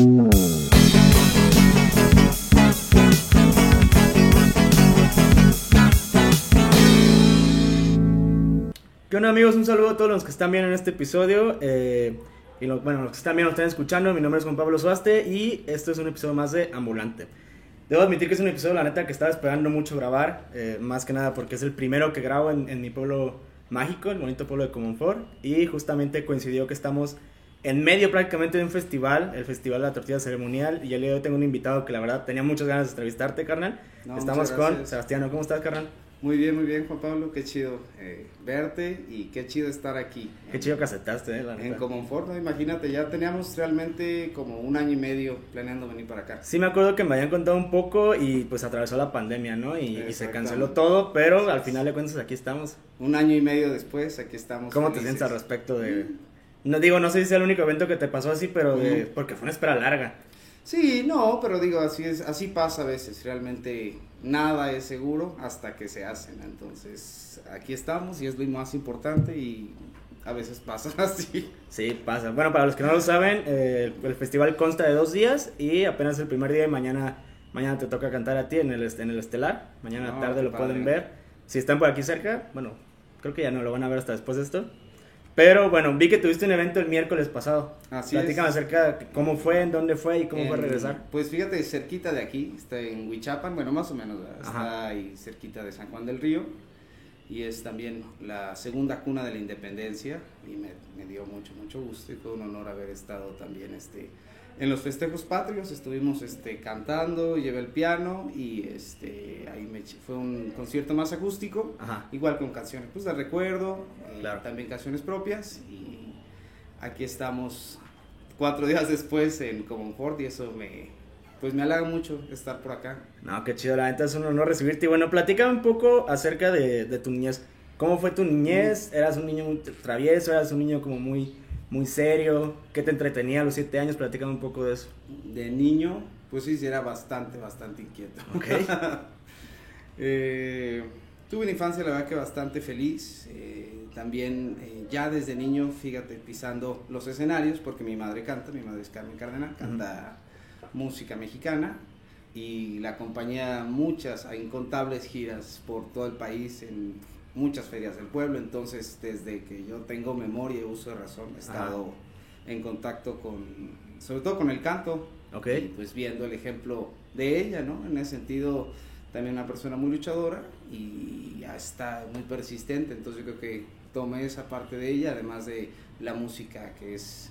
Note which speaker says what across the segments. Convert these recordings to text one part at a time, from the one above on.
Speaker 1: ¿Qué onda amigos? Un saludo a todos los que están viendo en este episodio. eh, y bueno, los que están viendo, están escuchando. Mi nombre es Juan Pablo Suaste y esto es un episodio más de Ambulante. Debo admitir que es un episodio, la neta, que estaba esperando mucho grabar. eh, más que nada porque es el primero que grabo en, en mi pueblo mágico, el bonito pueblo de Comonfort. Y justamente coincidió que estamos en medio prácticamente de un festival, el Festival de la Tortilla Ceremonial. Y el día de hoy tengo un invitado que la verdad tenía muchas ganas de entrevistarte, carnal.
Speaker 2: No,
Speaker 1: Estamos con. Sebastiano. ¿Cómo estás, carnal?
Speaker 2: Muy bien, muy bien, Juan Pablo. Qué chido eh, verte y qué chido estar aquí.
Speaker 1: Qué
Speaker 2: en-
Speaker 1: chido que aceptaste, eh, la
Speaker 2: En. Comonfort, ¿no? imagínate, ya teníamos realmente como un año y medio planeando venir para acá.
Speaker 1: Sí, me acuerdo que me habían contado un poco y pues atravesó la pandemia, ¿no? Y, y se canceló todo, pero al final de cuentas aquí estamos.
Speaker 2: Un año y medio después, aquí estamos.
Speaker 1: ¿Cómo te sientes al respecto de...? No digo, no sé si sea el único evento que te pasó así, pero de... Porque fue una espera larga.
Speaker 2: Sí, no, pero digo, así es, así pasa a veces. Realmente nada es seguro hasta que se hacen. Entonces, aquí estamos y es lo más importante y a veces pasa así.
Speaker 1: Sí, pasa. Bueno, para los que no lo saben, eh, el festival consta de dos días y apenas el primer día y mañana, mañana te toca cantar a ti en el, en el Estelar. Mañana
Speaker 2: No,
Speaker 1: tarde lo
Speaker 2: padre.
Speaker 1: pueden ver. Si están por aquí cerca, bueno, creo que ya no lo van a ver hasta después de esto. Pero bueno, vi que tuviste un evento el miércoles pasado.
Speaker 2: Así
Speaker 1: Platícame
Speaker 2: es.
Speaker 1: acerca de cómo fue, en dónde fue y cómo fue
Speaker 2: En-
Speaker 1: regresar.
Speaker 2: Pues fíjate, cerquita de aquí, está en Huichapan, bueno, más o menos, está ahí cerquita de San Juan del Río. Y es también la segunda cuna de la independencia. Y me, me dio mucho, mucho gusto y fue un honor haber estado también este, en los festejos patrios. Estuvimos este, cantando, llevé el piano y este, ahí me, fue un concierto más acústico.
Speaker 1: Ajá.
Speaker 2: Igual con canciones pues, de recuerdo, eh,
Speaker 1: Claro.
Speaker 2: también canciones propias. Y aquí estamos cuatro días después en Comonfort y eso me, pues me halaga mucho estar por acá.
Speaker 1: No, qué chido, la neta es un honor recibirte. Y bueno, platícame un poco acerca de, de tu niñez. ¿Cómo fue tu niñez? ¿Eras un niño muy travieso? ¿Eras un niño como muy, muy serio? ¿Qué te entretenía a los siete años? Platícame un poco de eso.
Speaker 2: De niño, pues sí, era bastante, bastante inquieto.
Speaker 1: Ok.
Speaker 2: Eh, tuve una infancia, la verdad que bastante feliz. eh, también eh, ya desde niño, fíjate, pisando los escenarios, porque mi madre canta, mi madre es Carmen Cardenal, canta música mexicana y la acompañé a muchas, a incontables giras por todo el país, en muchas ferias del pueblo. Entonces, desde que yo tengo memoria y uso de razón, he estado en contacto con, sobre todo con el canto,
Speaker 1: Ok.
Speaker 2: y pues viendo el ejemplo de ella, ¿no? En ese sentido, también una persona muy luchadora y ya está muy persistente, entonces yo creo que tomé esa parte de ella, además de la música que es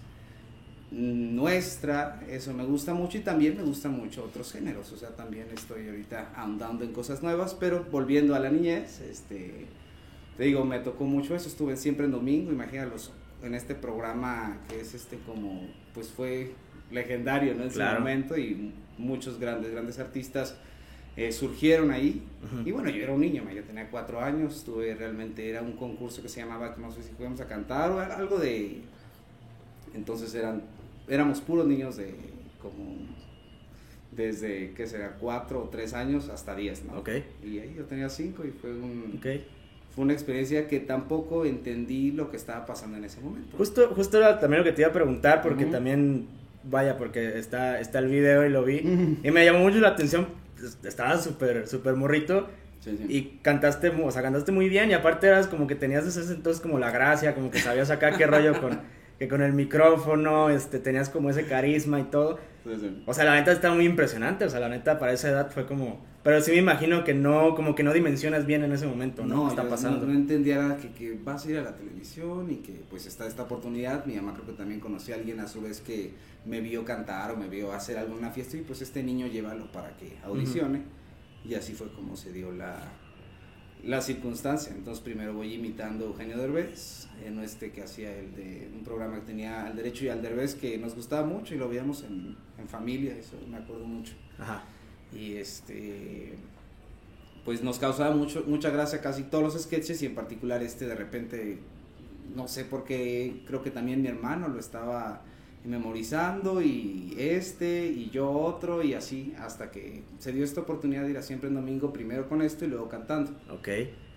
Speaker 2: nuestra, eso me gusta mucho y también me gustan mucho otros géneros, o sea, también estoy ahorita andando en cosas nuevas, pero volviendo a la niñez, este, te digo, me tocó mucho eso, estuve siempre en domingo, imagínalos, en este programa que es este como, pues fue legendario, ¿no? En
Speaker 1: Claro.
Speaker 2: ese momento y muchos grandes, grandes artistas eh, surgieron ahí. Y bueno, yo era un niño, yo tenía cuatro años, estuve realmente, era un concurso que se llamaba, no sé si íbamos a cantar o algo de... Entonces eran, éramos puros niños de como desde, ¿qué será? Cuatro o tres años hasta diez, ¿no?
Speaker 1: Ok.
Speaker 2: Y ahí yo tenía cinco y fue un...
Speaker 1: Ok.
Speaker 2: Fue una experiencia que tampoco entendí lo que estaba pasando en ese momento.
Speaker 1: Justo, justo era también lo que te iba a preguntar, porque
Speaker 2: Ujú.
Speaker 1: también, vaya, porque está, está el video y lo vi.
Speaker 2: Ujú.
Speaker 1: Y me llamó mucho la atención, pues, estabas súper, súper morrito.
Speaker 2: Sí, sí.
Speaker 1: Y cantaste, o sea, cantaste muy bien y aparte eras como que tenías desde ese entonces como la gracia, como que sabías acá qué rollo con, que con el micrófono, este, tenías como ese carisma y todo.
Speaker 2: Sí.
Speaker 1: O sea, la neta está muy impresionante, o sea, la neta para esa edad fue como... Pero sí me imagino que no, como que no dimensionas bien en ese momento, ¿no? ¿Qué está
Speaker 2: yo
Speaker 1: pasando?
Speaker 2: No, no entendía nada que, que vas a ir a la televisión y que pues está esta oportunidad. Mi mamá creo que también conoció a alguien a su vez que me vio cantar o me vio hacer alguna fiesta y pues este niño llévalo para que audicione. Y así fue como se dio la, la circunstancia. Entonces primero voy imitando a Eugenio Derbez, en este que hacía el de un programa que tenía al derecho y al Derbez que nos gustaba mucho y lo veíamos en, en familia, eso me acuerdo mucho
Speaker 1: Ajá.
Speaker 2: Y este pues nos causaba mucho mucha gracia casi todos los sketches y en particular este de repente no sé por qué creo que también mi hermano lo estaba memorizando y este y yo otro y así hasta que se dio esta oportunidad de ir a siempre en domingo primero con esto y luego cantando
Speaker 1: Ok.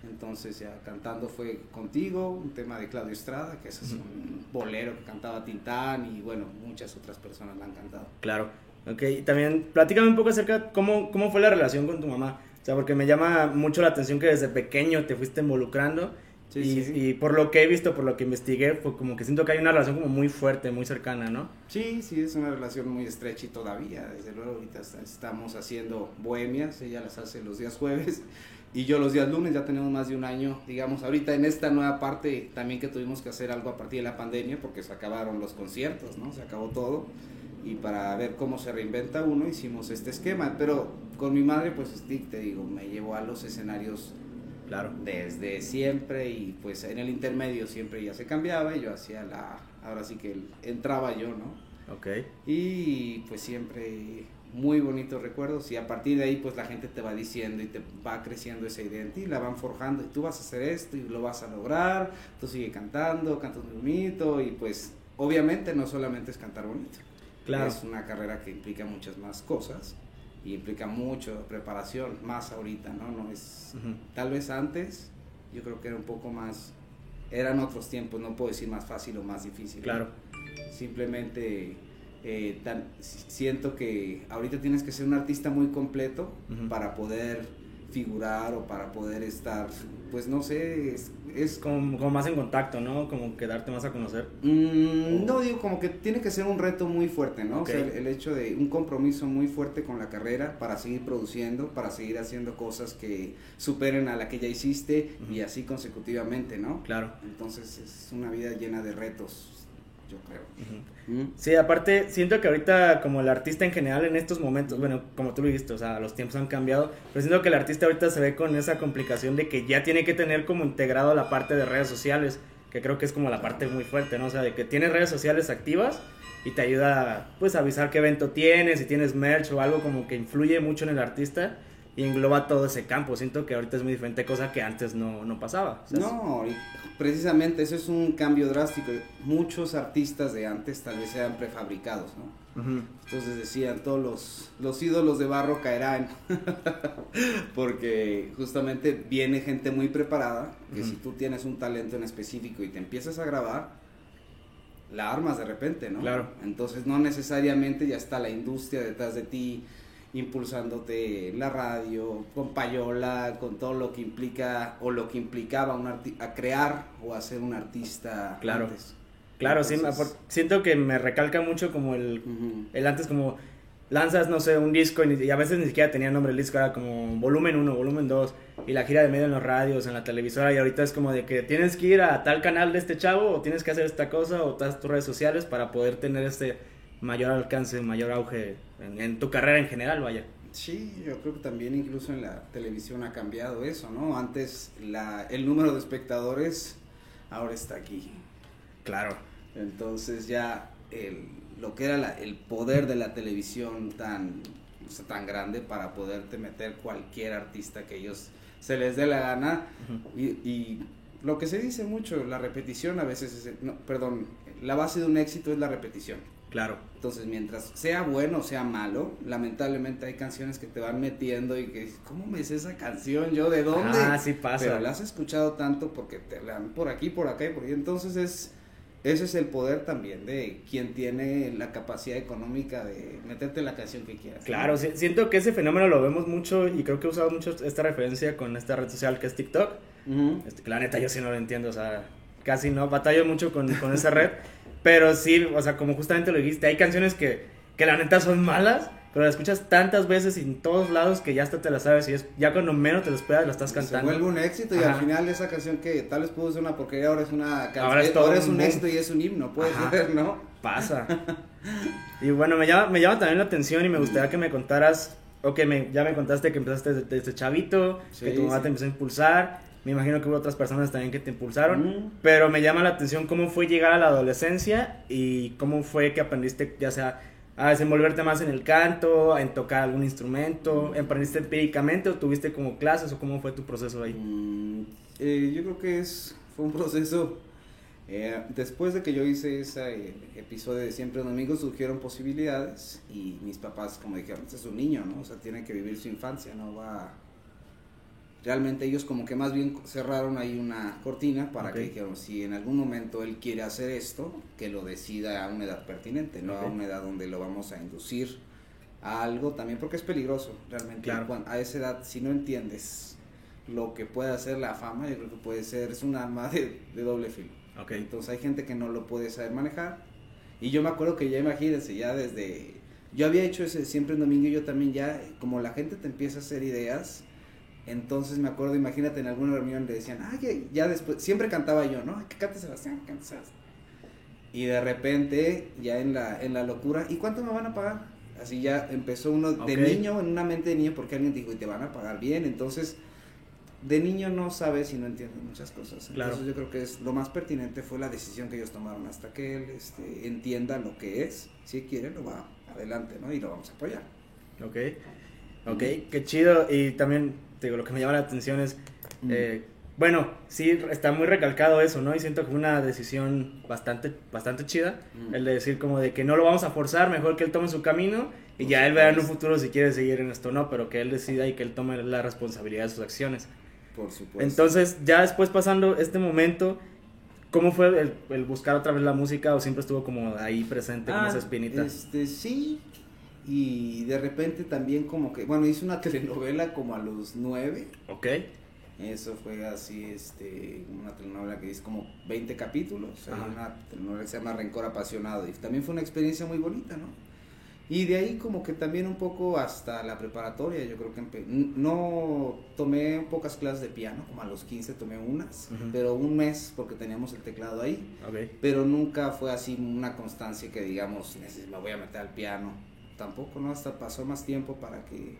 Speaker 2: Entonces ya cantando fue contigo, un tema de Claudio Estrada, que ese es un bolero que cantaba Tintán y bueno, muchas otras personas la han cantado.
Speaker 1: Claro. Ok, también platícame un poco acerca de cómo, cómo fue la relación con tu mamá. O sea, porque me llama mucho la atención que desde pequeño te fuiste involucrando.
Speaker 2: Sí,
Speaker 1: y,
Speaker 2: sí.
Speaker 1: y por lo que he visto, por lo que investigué, fue como que siento que hay una relación como muy fuerte, muy cercana, ¿no?
Speaker 2: Sí, sí, es una relación muy estrecha y todavía, desde luego ahorita estamos haciendo bohemias, ella las hace los días jueves y yo los días lunes, ya tenemos más de un año, digamos, ahorita en esta nueva parte también que tuvimos que hacer algo a partir de la pandemia porque se acabaron los conciertos, ¿no? Se acabó todo y para ver cómo se reinventa uno hicimos este esquema, pero con mi madre pues Stick, te digo, me llevó a los escenarios
Speaker 1: Claro.
Speaker 2: desde siempre y pues en el intermedio siempre ya se cambiaba y yo hacía la, ahora sí que entraba yo, ¿no?
Speaker 1: Ok.
Speaker 2: Y pues siempre muy bonitos recuerdos y a partir de ahí pues la gente te va diciendo y te va creciendo esa idea en ti, la van forjando y tú vas a hacer esto y lo vas a lograr, tú sigue cantando, cantas muy bonito y pues obviamente no solamente es cantar bonito,
Speaker 1: Claro.
Speaker 2: es una carrera que implica muchas más cosas y implica mucho preparación, más ahorita, ¿no? No es tal vez antes yo creo que era un poco más eran otros tiempos, no puedo decir más fácil o más difícil. ¿no?
Speaker 1: Claro.
Speaker 2: Simplemente eh, tan- siento que ahorita tienes que ser un artista muy completo para poder figurar o para poder estar, pues no sé, es, es
Speaker 1: Como, como más en contacto, ¿no? Como que darte más a conocer.
Speaker 2: Mm, no digo como que tiene que ser un reto muy fuerte, ¿no? O sea, el, el hecho de un compromiso muy fuerte con la carrera para seguir produciendo, para seguir haciendo cosas que superen a la que ya hiciste y así consecutivamente, ¿no?
Speaker 1: Claro.
Speaker 2: Entonces es una vida llena de retos,
Speaker 1: Sí, aparte, siento que ahorita como el artista en general en estos momentos, bueno, como tú lo dijiste, o sea, los tiempos han cambiado, pero siento que el artista ahorita se ve con esa complicación de que ya tiene que tener como integrado la parte de redes sociales, que creo que es como la parte muy fuerte, ¿no? O sea, de que tienes redes sociales activas y te ayuda, pues, a avisar qué evento tienes, si tienes merch o algo como que influye mucho en el artista y engloba todo ese campo. Siento que ahorita es muy diferente, cosa que antes no, no pasaba.
Speaker 2: No, y precisamente eso es un cambio drástico. Muchos artistas de antes tal vez eran prefabricados, ¿no? Entonces decían, todos los, los ídolos de barro caerán. Porque justamente viene gente muy preparada, que si tú tienes un talento en específico y te empiezas a grabar, la armas de repente, ¿no?
Speaker 1: Claro.
Speaker 2: Entonces no necesariamente ya está la industria detrás de ti, impulsándote en la radio, con payola, con todo lo que implica o lo que implicaba un arti- a crear o hacer un artista
Speaker 1: Claro.
Speaker 2: antes.
Speaker 1: Claro, sí,
Speaker 2: Entonces-
Speaker 1: apor- siento que me recalca mucho como el. El antes como lanzas, no sé, un disco y, y a veces ni siquiera tenía nombre el disco, era como volumen 1, volumen 2 y la gira de medio en los radios, en la televisora y ahorita es como de que tienes que ir a tal canal de este chavo o tienes que hacer esta cosa o todas tus redes sociales para poder tener este mayor alcance, mayor auge en, en tu carrera en general, vaya.
Speaker 2: Sí, yo creo que también incluso en la televisión ha cambiado eso, ¿no? Antes la, el número de espectadores ahora está aquí.
Speaker 1: Claro.
Speaker 2: Entonces ya el, lo que era la- el poder de la televisión tan, o sea, tan grande para poderte meter cualquier artista que ellos se les dé la gana. Y, y lo que se dice mucho, la repetición a veces es, no, perdón, la base de un éxito es la repetición.
Speaker 1: Claro.
Speaker 2: Entonces, mientras sea bueno o sea malo, lamentablemente hay canciones que te van metiendo y que ¿cómo me sé esa canción? ¿Yo de dónde?
Speaker 1: Ah, sí pasa.
Speaker 2: Pero la has escuchado tanto porque te la dan por aquí, por acá y por ahí. Entonces, es, ese es el poder también de quien tiene la capacidad económica de meterte la canción que quieras.
Speaker 1: Claro, sí, siento que ese fenómeno lo vemos mucho y creo que he usado mucho esta referencia con esta red social que es TikTok. Este, que la neta yo sí no lo entiendo, o sea, casi no, batallo mucho con, con esa red, pero sí, o sea, como justamente lo dijiste, hay canciones que, que la neta son malas, pero las escuchas tantas veces y en todos lados que ya hasta te las sabes y es, ya cuando menos te lo esperas la estás
Speaker 2: Se
Speaker 1: cantando.
Speaker 2: vuelve un éxito y
Speaker 1: Ajá.
Speaker 2: al final esa canción que tal vez pudo ser una porquería, ahora es una canción.
Speaker 1: Ahora es todo
Speaker 2: es
Speaker 1: un
Speaker 2: éxito y es un himno, puede
Speaker 1: Ajá.
Speaker 2: ser, ¿no?
Speaker 1: Pasa. Y bueno, me llama, me llama también la atención y me gustaría que me contaras, ok, me, ya me contaste que empezaste desde, desde chavito,
Speaker 2: Sí,
Speaker 1: que tu mamá
Speaker 2: sí.
Speaker 1: te empezó a impulsar, me imagino que hubo otras personas también que te impulsaron,
Speaker 2: Mm.
Speaker 1: pero me llama la atención cómo fue llegar a la adolescencia y cómo fue que aprendiste ya sea a desenvolverte más en el canto, en tocar algún instrumento, ¿aprendiste empíricamente o tuviste como clases o cómo fue tu proceso ahí?
Speaker 2: Mm, eh, yo creo que es fue un proceso. eh, después de que yo hice ese episodio de Siempre Domingo surgieron posibilidades y mis papás como dijeron, este es un niño, ¿no? O sea, tiene que vivir su infancia, no va realmente ellos como que más bien cerraron ahí una cortina para que dijeron, si en algún momento él quiere hacer esto, que lo decida a una edad pertinente, no a una edad donde lo vamos a inducir a algo también, porque es peligroso realmente.
Speaker 1: Claro.
Speaker 2: A esa edad, si no entiendes lo que puede hacer la fama, yo creo que puede ser, es un arma de, de doble filo.
Speaker 1: Ok.
Speaker 2: Entonces hay gente que no lo puede saber manejar. Y yo me acuerdo que ya imagínense, ya desde... Yo había hecho ese siempre en domingo y yo también ya, como la gente te empieza a hacer ideas, entonces me acuerdo, imagínate en alguna reunión le decían, ah, ya después, siempre cantaba yo, ¿no? Que cante Sebastián, cante Sebastián. Y de repente, ya en la, en la locura, ¿y cuánto me van a pagar? Así ya empezó uno de niño, en una mente de niño, porque alguien dijo, y te van a pagar bien. Entonces, de niño no sabes y no entiendes muchas cosas. Entonces
Speaker 1: Claro.
Speaker 2: yo creo que es lo más pertinente fue la decisión que ellos tomaron hasta que él este, entienda lo que es. Si quiere, lo va adelante, ¿no? Y lo vamos a apoyar.
Speaker 1: Ok. Ok, qué chido. Y también, te digo, lo que me llama la atención es,
Speaker 2: Mm.
Speaker 1: eh, bueno, sí, está muy recalcado eso, ¿no? Y siento que fue una decisión bastante, bastante chida.
Speaker 2: Mm.
Speaker 1: El de decir como de que no lo vamos a forzar, mejor que él tome su camino y ya él verá en un futuro si quiere seguir en esto o no, pero que él decida y que él tome la responsabilidad de sus acciones.
Speaker 2: Por supuesto.
Speaker 1: Entonces, ya después pasando este momento, ¿cómo fue el, el buscar otra vez la música o siempre estuvo como ahí presente,
Speaker 2: Ah,
Speaker 1: esa espinita?
Speaker 2: Este, sí. Y de repente también como que, bueno, hice una telenovela como a los nueve.
Speaker 1: Ok,
Speaker 2: Eso fue así, este, una telenovela que es como 20 capítulos.
Speaker 1: Ajá.
Speaker 2: una telenovela que se llama Rencor Apasionado. Y también fue una experiencia muy bonita, ¿no? Y de ahí como que también un poco hasta la preparatoria, yo creo que no tomé pocas clases de piano, como a los 15 tomé unas,
Speaker 1: Ujú.
Speaker 2: pero un mes porque teníamos el teclado ahí
Speaker 1: ok.
Speaker 2: pero nunca fue así una constancia que digamos, "Neces- me voy a meter al piano. Tampoco, ¿no? Hasta pasó más tiempo para que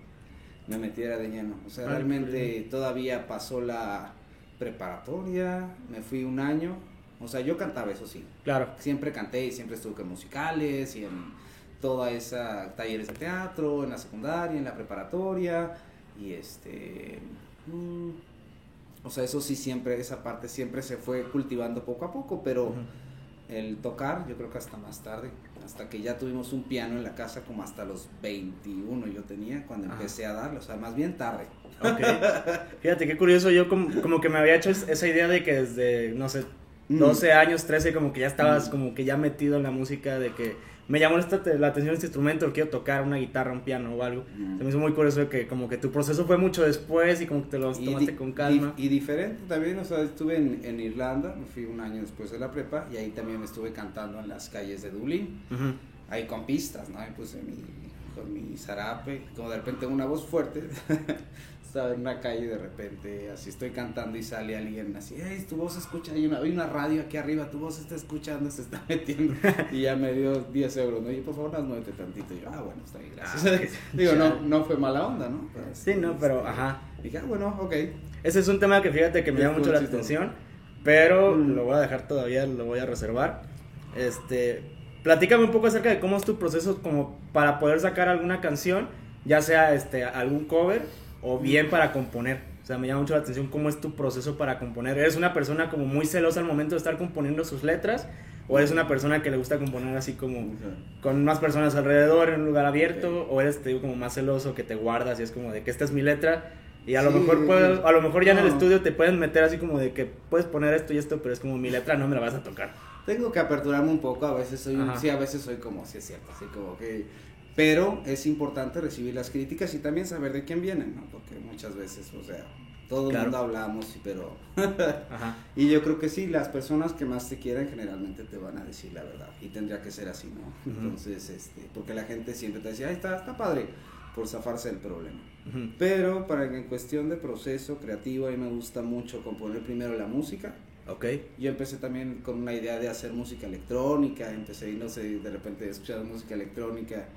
Speaker 2: me metiera de lleno. O sea,
Speaker 1: Ah,
Speaker 2: realmente todavía pasó la preparatoria, me fui un año. O sea, yo cantaba, eso sí.
Speaker 1: Claro,
Speaker 2: Siempre canté y siempre estuve en musicales y en toda esa talleres de teatro, en la secundaria, en la preparatoria. Y este... mm, o sea, eso sí siempre, esa parte siempre se fue cultivando poco a poco, pero. El tocar, yo creo que hasta más tarde, hasta que ya tuvimos un piano en la casa, como hasta los 21 yo tenía, cuando
Speaker 1: Ajá.
Speaker 2: empecé a darlo, o sea, más bien tarde.
Speaker 1: Ok. Fíjate qué curioso, yo como, como que me había hecho es- esa idea de que desde, no sé,
Speaker 2: Mm.
Speaker 1: 12 años, 13, como que ya estabas
Speaker 2: Mm.
Speaker 1: como que ya metido en la música, de que me llamó la atención este instrumento, quiero tocar una guitarra, un piano o algo.
Speaker 2: Mm.
Speaker 1: Se me hizo muy curioso que como que tu proceso fue mucho después y como que te lo
Speaker 2: Y
Speaker 1: tomaste con calma.
Speaker 2: Y, y diferente también, o sea, estuve en, en Irlanda, fui un año después de la prepa y ahí también estuve cantando en las calles de Dublín,
Speaker 1: Ujú.
Speaker 2: ahí con pistas, ¿no? Ahí puse mi, con mi zarape, como de repente una voz fuerte, estaba en una calle y de repente así estoy cantando y sale alguien así, hey, tu voz escucha, hay una, hay una radio aquí arriba, tu voz está escuchando, se está metiendo, y ya me dio 10 euros, ¿no? Y por favor, las muévete tantito, y yo, ah, bueno, está bien, gracias.
Speaker 1: Ah,
Speaker 2: Digo, no, no fue mala onda, ¿no? Pero,
Speaker 1: Sí, no, pero
Speaker 2: este,
Speaker 1: ajá.
Speaker 2: Dije, ah, bueno, ok.
Speaker 1: Ese es un tema que fíjate que me llama mucho la atención, pero
Speaker 2: Mm.
Speaker 1: lo voy a dejar todavía, lo voy a reservar. Este, platícame un poco acerca de cómo es tu proceso como para poder sacar alguna canción, ya sea este algún cover o bien para componer. O sea, me llama mucho la atención cómo es tu proceso para componer. ¿Eres una persona como muy celosa al momento de estar componiendo sus letras? ¿O eres una persona que le gusta componer así como con más personas alrededor en un lugar abierto? ¿O eres te digo, como más celoso que te guardas y es como de que esta es mi letra? Y a lo mejor puedo- a lo mejor ya en el
Speaker 2: no.
Speaker 1: estudio te pueden meter así como de que puedes poner esto y esto, pero es como mi letra no me la vas a tocar.
Speaker 2: Tengo que aperturarme un poco, a veces soy,
Speaker 1: Ajá.
Speaker 2: sí, a veces soy como, sí es cierto, así como que, pero es importante recibir las críticas y también saber de quién vienen, ¿no? Porque muchas veces, o sea, todo el mundo hablamos, pero,
Speaker 1: Ajá.
Speaker 2: y yo creo que sí, las personas que más te quieren generalmente te van a decir la verdad, y tendría que ser así, ¿no? Entonces, este, porque la gente siempre te decía, ay, está, está padre, por zafarse del problema. Pero para en cuestión de proceso creativo, a mí me gusta mucho componer primero la música,
Speaker 1: Ok.
Speaker 2: yo empecé también con una idea de hacer música electrónica, empecé, no sé, de repente escuchar música electrónica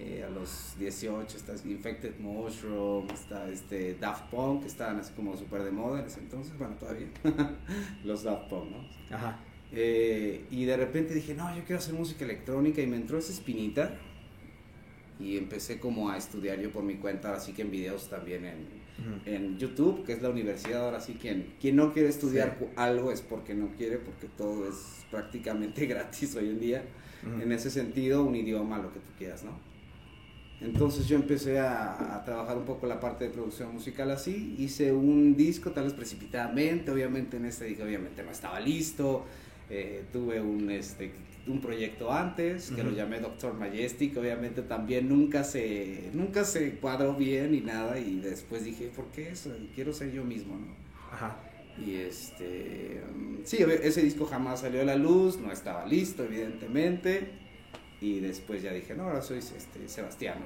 Speaker 2: eh, a los 18, está Infected Mushroom, está este Daft Punk, que estaban así como súper de moda en ese entonces, bueno, todavía, los Daft Punk, ¿no?
Speaker 1: Ajá.
Speaker 2: Eh, y de repente dije, no, yo quiero hacer música electrónica y me entró esa espinita y empecé como a estudiar yo por mi cuenta, así que en videos también en, en YouTube, que es la universidad, ahora sí quien, quien no quiere estudiar
Speaker 1: Sí.
Speaker 2: algo es porque no quiere, porque todo es prácticamente gratis hoy en día. En ese sentido, un idioma, lo que tú quieras, ¿no? Entonces yo empecé a, a, trabajar un poco la parte de producción musical así, hice un disco tal vez precipitadamente, obviamente en este disco obviamente no estaba listo, eh, tuve un, este, un proyecto antes que lo llamé Doctor Majestic, obviamente también nunca se, nunca se cuadró bien y nada y después dije, ¿por qué eso? Quiero ser yo mismo, ¿no? Ajá. Y este, sí, ese disco jamás salió a la luz, no estaba listo, evidentemente. Y después ya dije, no, ahora soy este, Sebastián.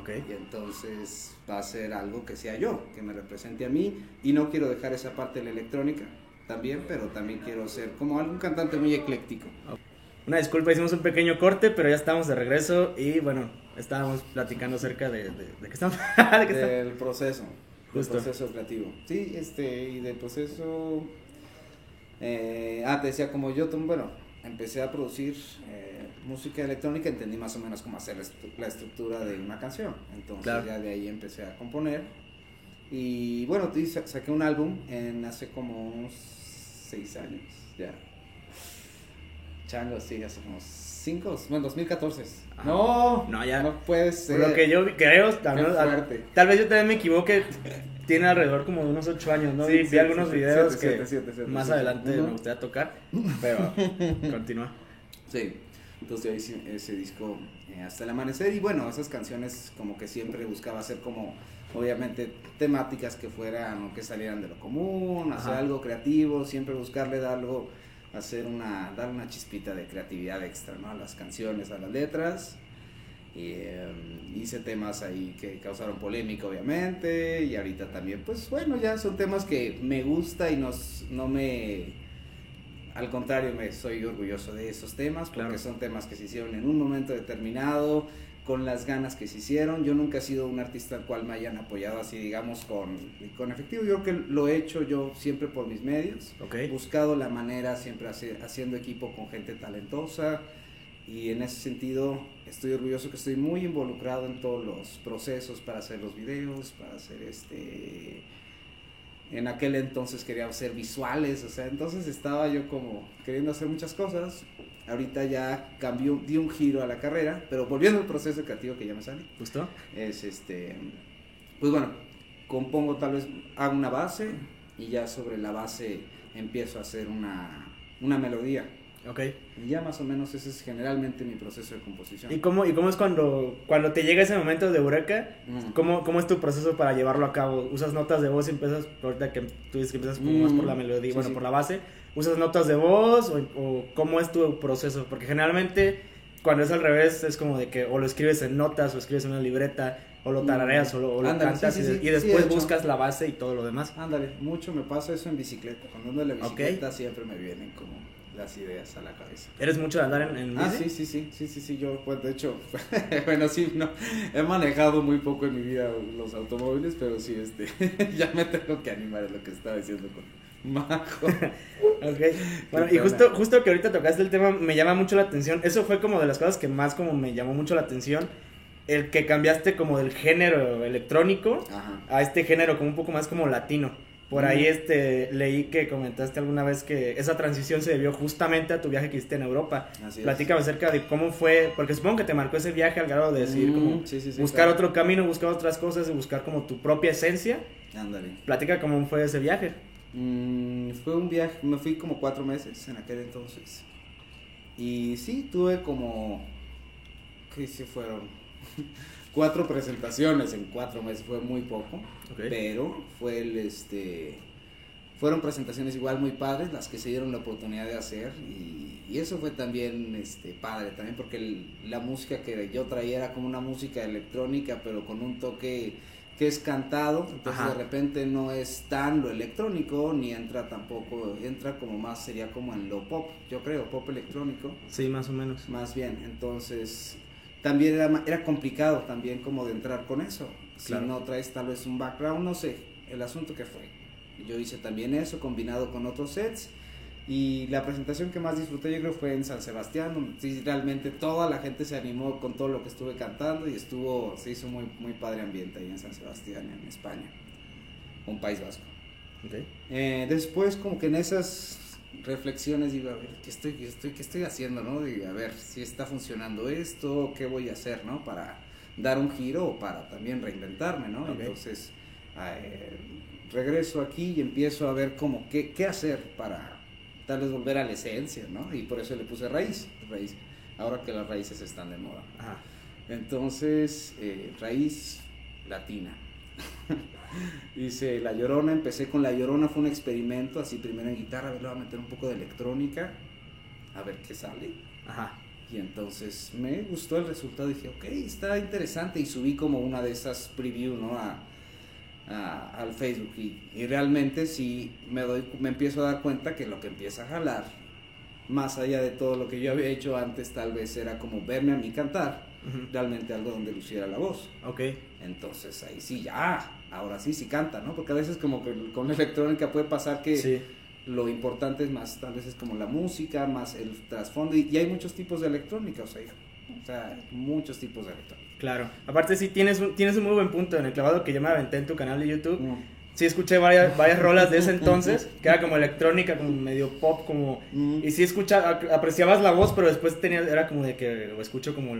Speaker 2: Okay. Y entonces va a ser algo que sea yo, que me represente a mí. Y no quiero dejar esa parte de la electrónica también, pero también quiero ser como algún cantante muy ecléctico.
Speaker 1: Una disculpa, hicimos un pequeño corte, pero ya estamos de regreso y bueno, estábamos platicando acerca de, de, de qué estamos.
Speaker 2: Del proceso. Del proceso creativo. Sí, este, y del proceso. Eh, ah, te decía, como yo, bueno, empecé a producir eh, música electrónica, entendí más o menos cómo hacer la estructura de una canción. Entonces ya de ahí empecé a componer. Y bueno, saqué un álbum en hace como unos seis años, ya. Chango, sí, hace unos cinco, bueno, 2014. No, no, ya. No puede ser.
Speaker 1: lo que yo creo, tal, tal vez yo también me equivoque, tiene alrededor como de unos 8 años, ¿no? Sí, vi, algunos videos que más adelante me gustaría tocar, pero continúa.
Speaker 2: Sí, entonces yo hice ese disco eh, hasta el amanecer y bueno, esas canciones como que siempre buscaba hacer como, obviamente, temáticas que fueran o que salieran de lo común, hacer algo creativo, siempre buscarle dar algo, hacer una, dar una chispita de creatividad extra, ¿no? A las canciones, a las letras y em, hice temas ahí que causaron polémica, obviamente. Y ahorita también, pues bueno, ya son temas que me gusta y nos, no me. Al contrario, me soy orgulloso de esos temas porque son temas que se hicieron en un momento determinado, con las ganas que se hicieron. Yo nunca he sido un artista al cual me hayan apoyado así, digamos, con, con efectivo. Yo creo que lo he hecho yo siempre por mis medios. He buscado la manera, siempre haciendo equipo con gente talentosa y en ese sentido estoy orgulloso que estoy muy involucrado en todos los procesos para hacer los videos, para hacer este... En aquel entonces quería hacer visuales, o sea, entonces estaba yo como queriendo hacer muchas cosas. Ahorita ya cambió, di un giro a la carrera, pero volviendo al proceso creativo que ya me sale.
Speaker 1: ¿Justo?
Speaker 2: Es este... Pues bueno, compongo tal vez, hago una base y ya sobre la base empiezo a hacer una, una melodía
Speaker 1: Ok.
Speaker 2: Y ya más o menos ese es generalmente mi proceso de composición.
Speaker 1: ¿Y cómo, y cómo es cuando, cuando te llega ese momento de eureka? Mm. ¿cómo, ¿Cómo es tu proceso para llevarlo a cabo? ¿Usas notas de voz y empiezas, ahorita que tú dices que empiezas más por la mm. melodía, bueno, por la base, ¿usas notas de voz o, o, cómo es tu proceso? Porque generalmente cuando es al revés es como de que o lo escribes en notas o escribes en una libreta o lo tarareas o lo, cantas y, después buscas la base y todo lo demás.
Speaker 2: Ándale, mucho me pasa eso en bicicleta. Cuando ando en la bicicleta siempre me vienen como las ideas a la cabeza.
Speaker 1: ¿Eres mucho de andar en, en
Speaker 2: Ah, sí, sí, sí, sí, sí, sí, yo, pues, de hecho, bueno, sí, no, he manejado muy poco en mi vida los automóviles, pero sí, este, ya me tengo que animar, a lo que estaba diciendo con Majo.
Speaker 1: ok, bueno, y justo, justo que ahorita tocaste el tema, me llama mucho la atención, eso fue como de las cosas que más como me llamó mucho la atención, el que cambiaste como del género electrónico a este género como un poco más como latino. Por ahí este, leí que comentaste alguna vez que esa transición se debió justamente a tu viaje que hiciste en Europa. Así Platícame acerca de cómo fue, porque supongo que te marcó ese viaje al grado de decir, como buscar otro camino, buscar otras cosas y buscar como tu propia esencia.
Speaker 2: Ándale.
Speaker 1: Platica cómo fue ese viaje.
Speaker 2: Mm, fue un viaje, me fui como cuatro meses en aquel entonces. Y sí, tuve como, ¿qué se fueron? cuatro presentaciones en cuatro meses, fue muy poco, pero fue el, este, fueron presentaciones igual muy padres las que se dieron la oportunidad de hacer y, eso fue también este, padre, también porque la música que yo traía era como una música electrónica, pero con un toque que es cantado, entonces de repente no es tan lo electrónico, ni entra tampoco, entra como más, sería como en lo pop, yo creo, pop electrónico.
Speaker 1: Sí, más o menos.
Speaker 2: Más bien, entonces también era, era complicado también como de entrar con eso. Si no traes tal vez un background, no sé, el asunto que fue. Yo hice también eso combinado con otros sets. Y la presentación que más disfruté yo creo fue en San Sebastián, donde realmente toda la gente se animó con todo lo que estuve cantando y estuvo, se hizo muy, muy padre ambiente ahí en San Sebastián, en España, un país vasco. Eh, después como que en esas reflexiones, digo, a ver, ¿qué estoy, qué estoy, qué estoy haciendo, no? Digo, a ver si está funcionando esto, qué voy a hacer, ¿no? Para, dar un giro o para también reinventarme, ¿no? Entonces, eh, regreso aquí y empiezo a ver como qué, qué hacer para tal vez volver a la esencia, ¿no? Y por eso le puse raíz, raíz, ahora que las raíces están de moda.
Speaker 1: Ajá.
Speaker 2: Entonces, eh, raíz latina. Dice La Llorona, empecé con La Llorona, fue un experimento, así primero en guitarra, a ver, le voy a meter un poco de electrónica, a ver qué sale.
Speaker 1: Ajá.
Speaker 2: Y entonces me gustó el resultado, dije, ok, está interesante y subí como una de esas preview, ¿no? A, a- al Facebook y, y realmente sí me, doy, me empiezo a dar cuenta que lo que empieza a jalar, más allá de todo lo que yo había hecho antes, tal vez era como verme a mí cantar, Realmente algo donde luciera la voz.
Speaker 1: Ok.
Speaker 2: Entonces ahí sí, ya, ahora sí, sí canta, ¿no? Porque a veces como que con la electrónica puede pasar que
Speaker 1: Sí.
Speaker 2: lo importante es más, tal vez es como la música, más el trasfondo, y, y hay muchos tipos de electrónica, o sea, hijo, o sea, muchos tipos de electrónica.
Speaker 1: Claro. Aparte sí tienes un, tienes un muy buen punto en el clavado que yo me aventé en tu canal de YouTube.
Speaker 2: Mm.
Speaker 1: Sí escuché varias, varias rolas de ese entonces, que era como electrónica, como medio pop, como...
Speaker 2: Mm.
Speaker 1: Y sí escucha, ap- apreciabas la voz, pero después tenía, era como de que o escucho como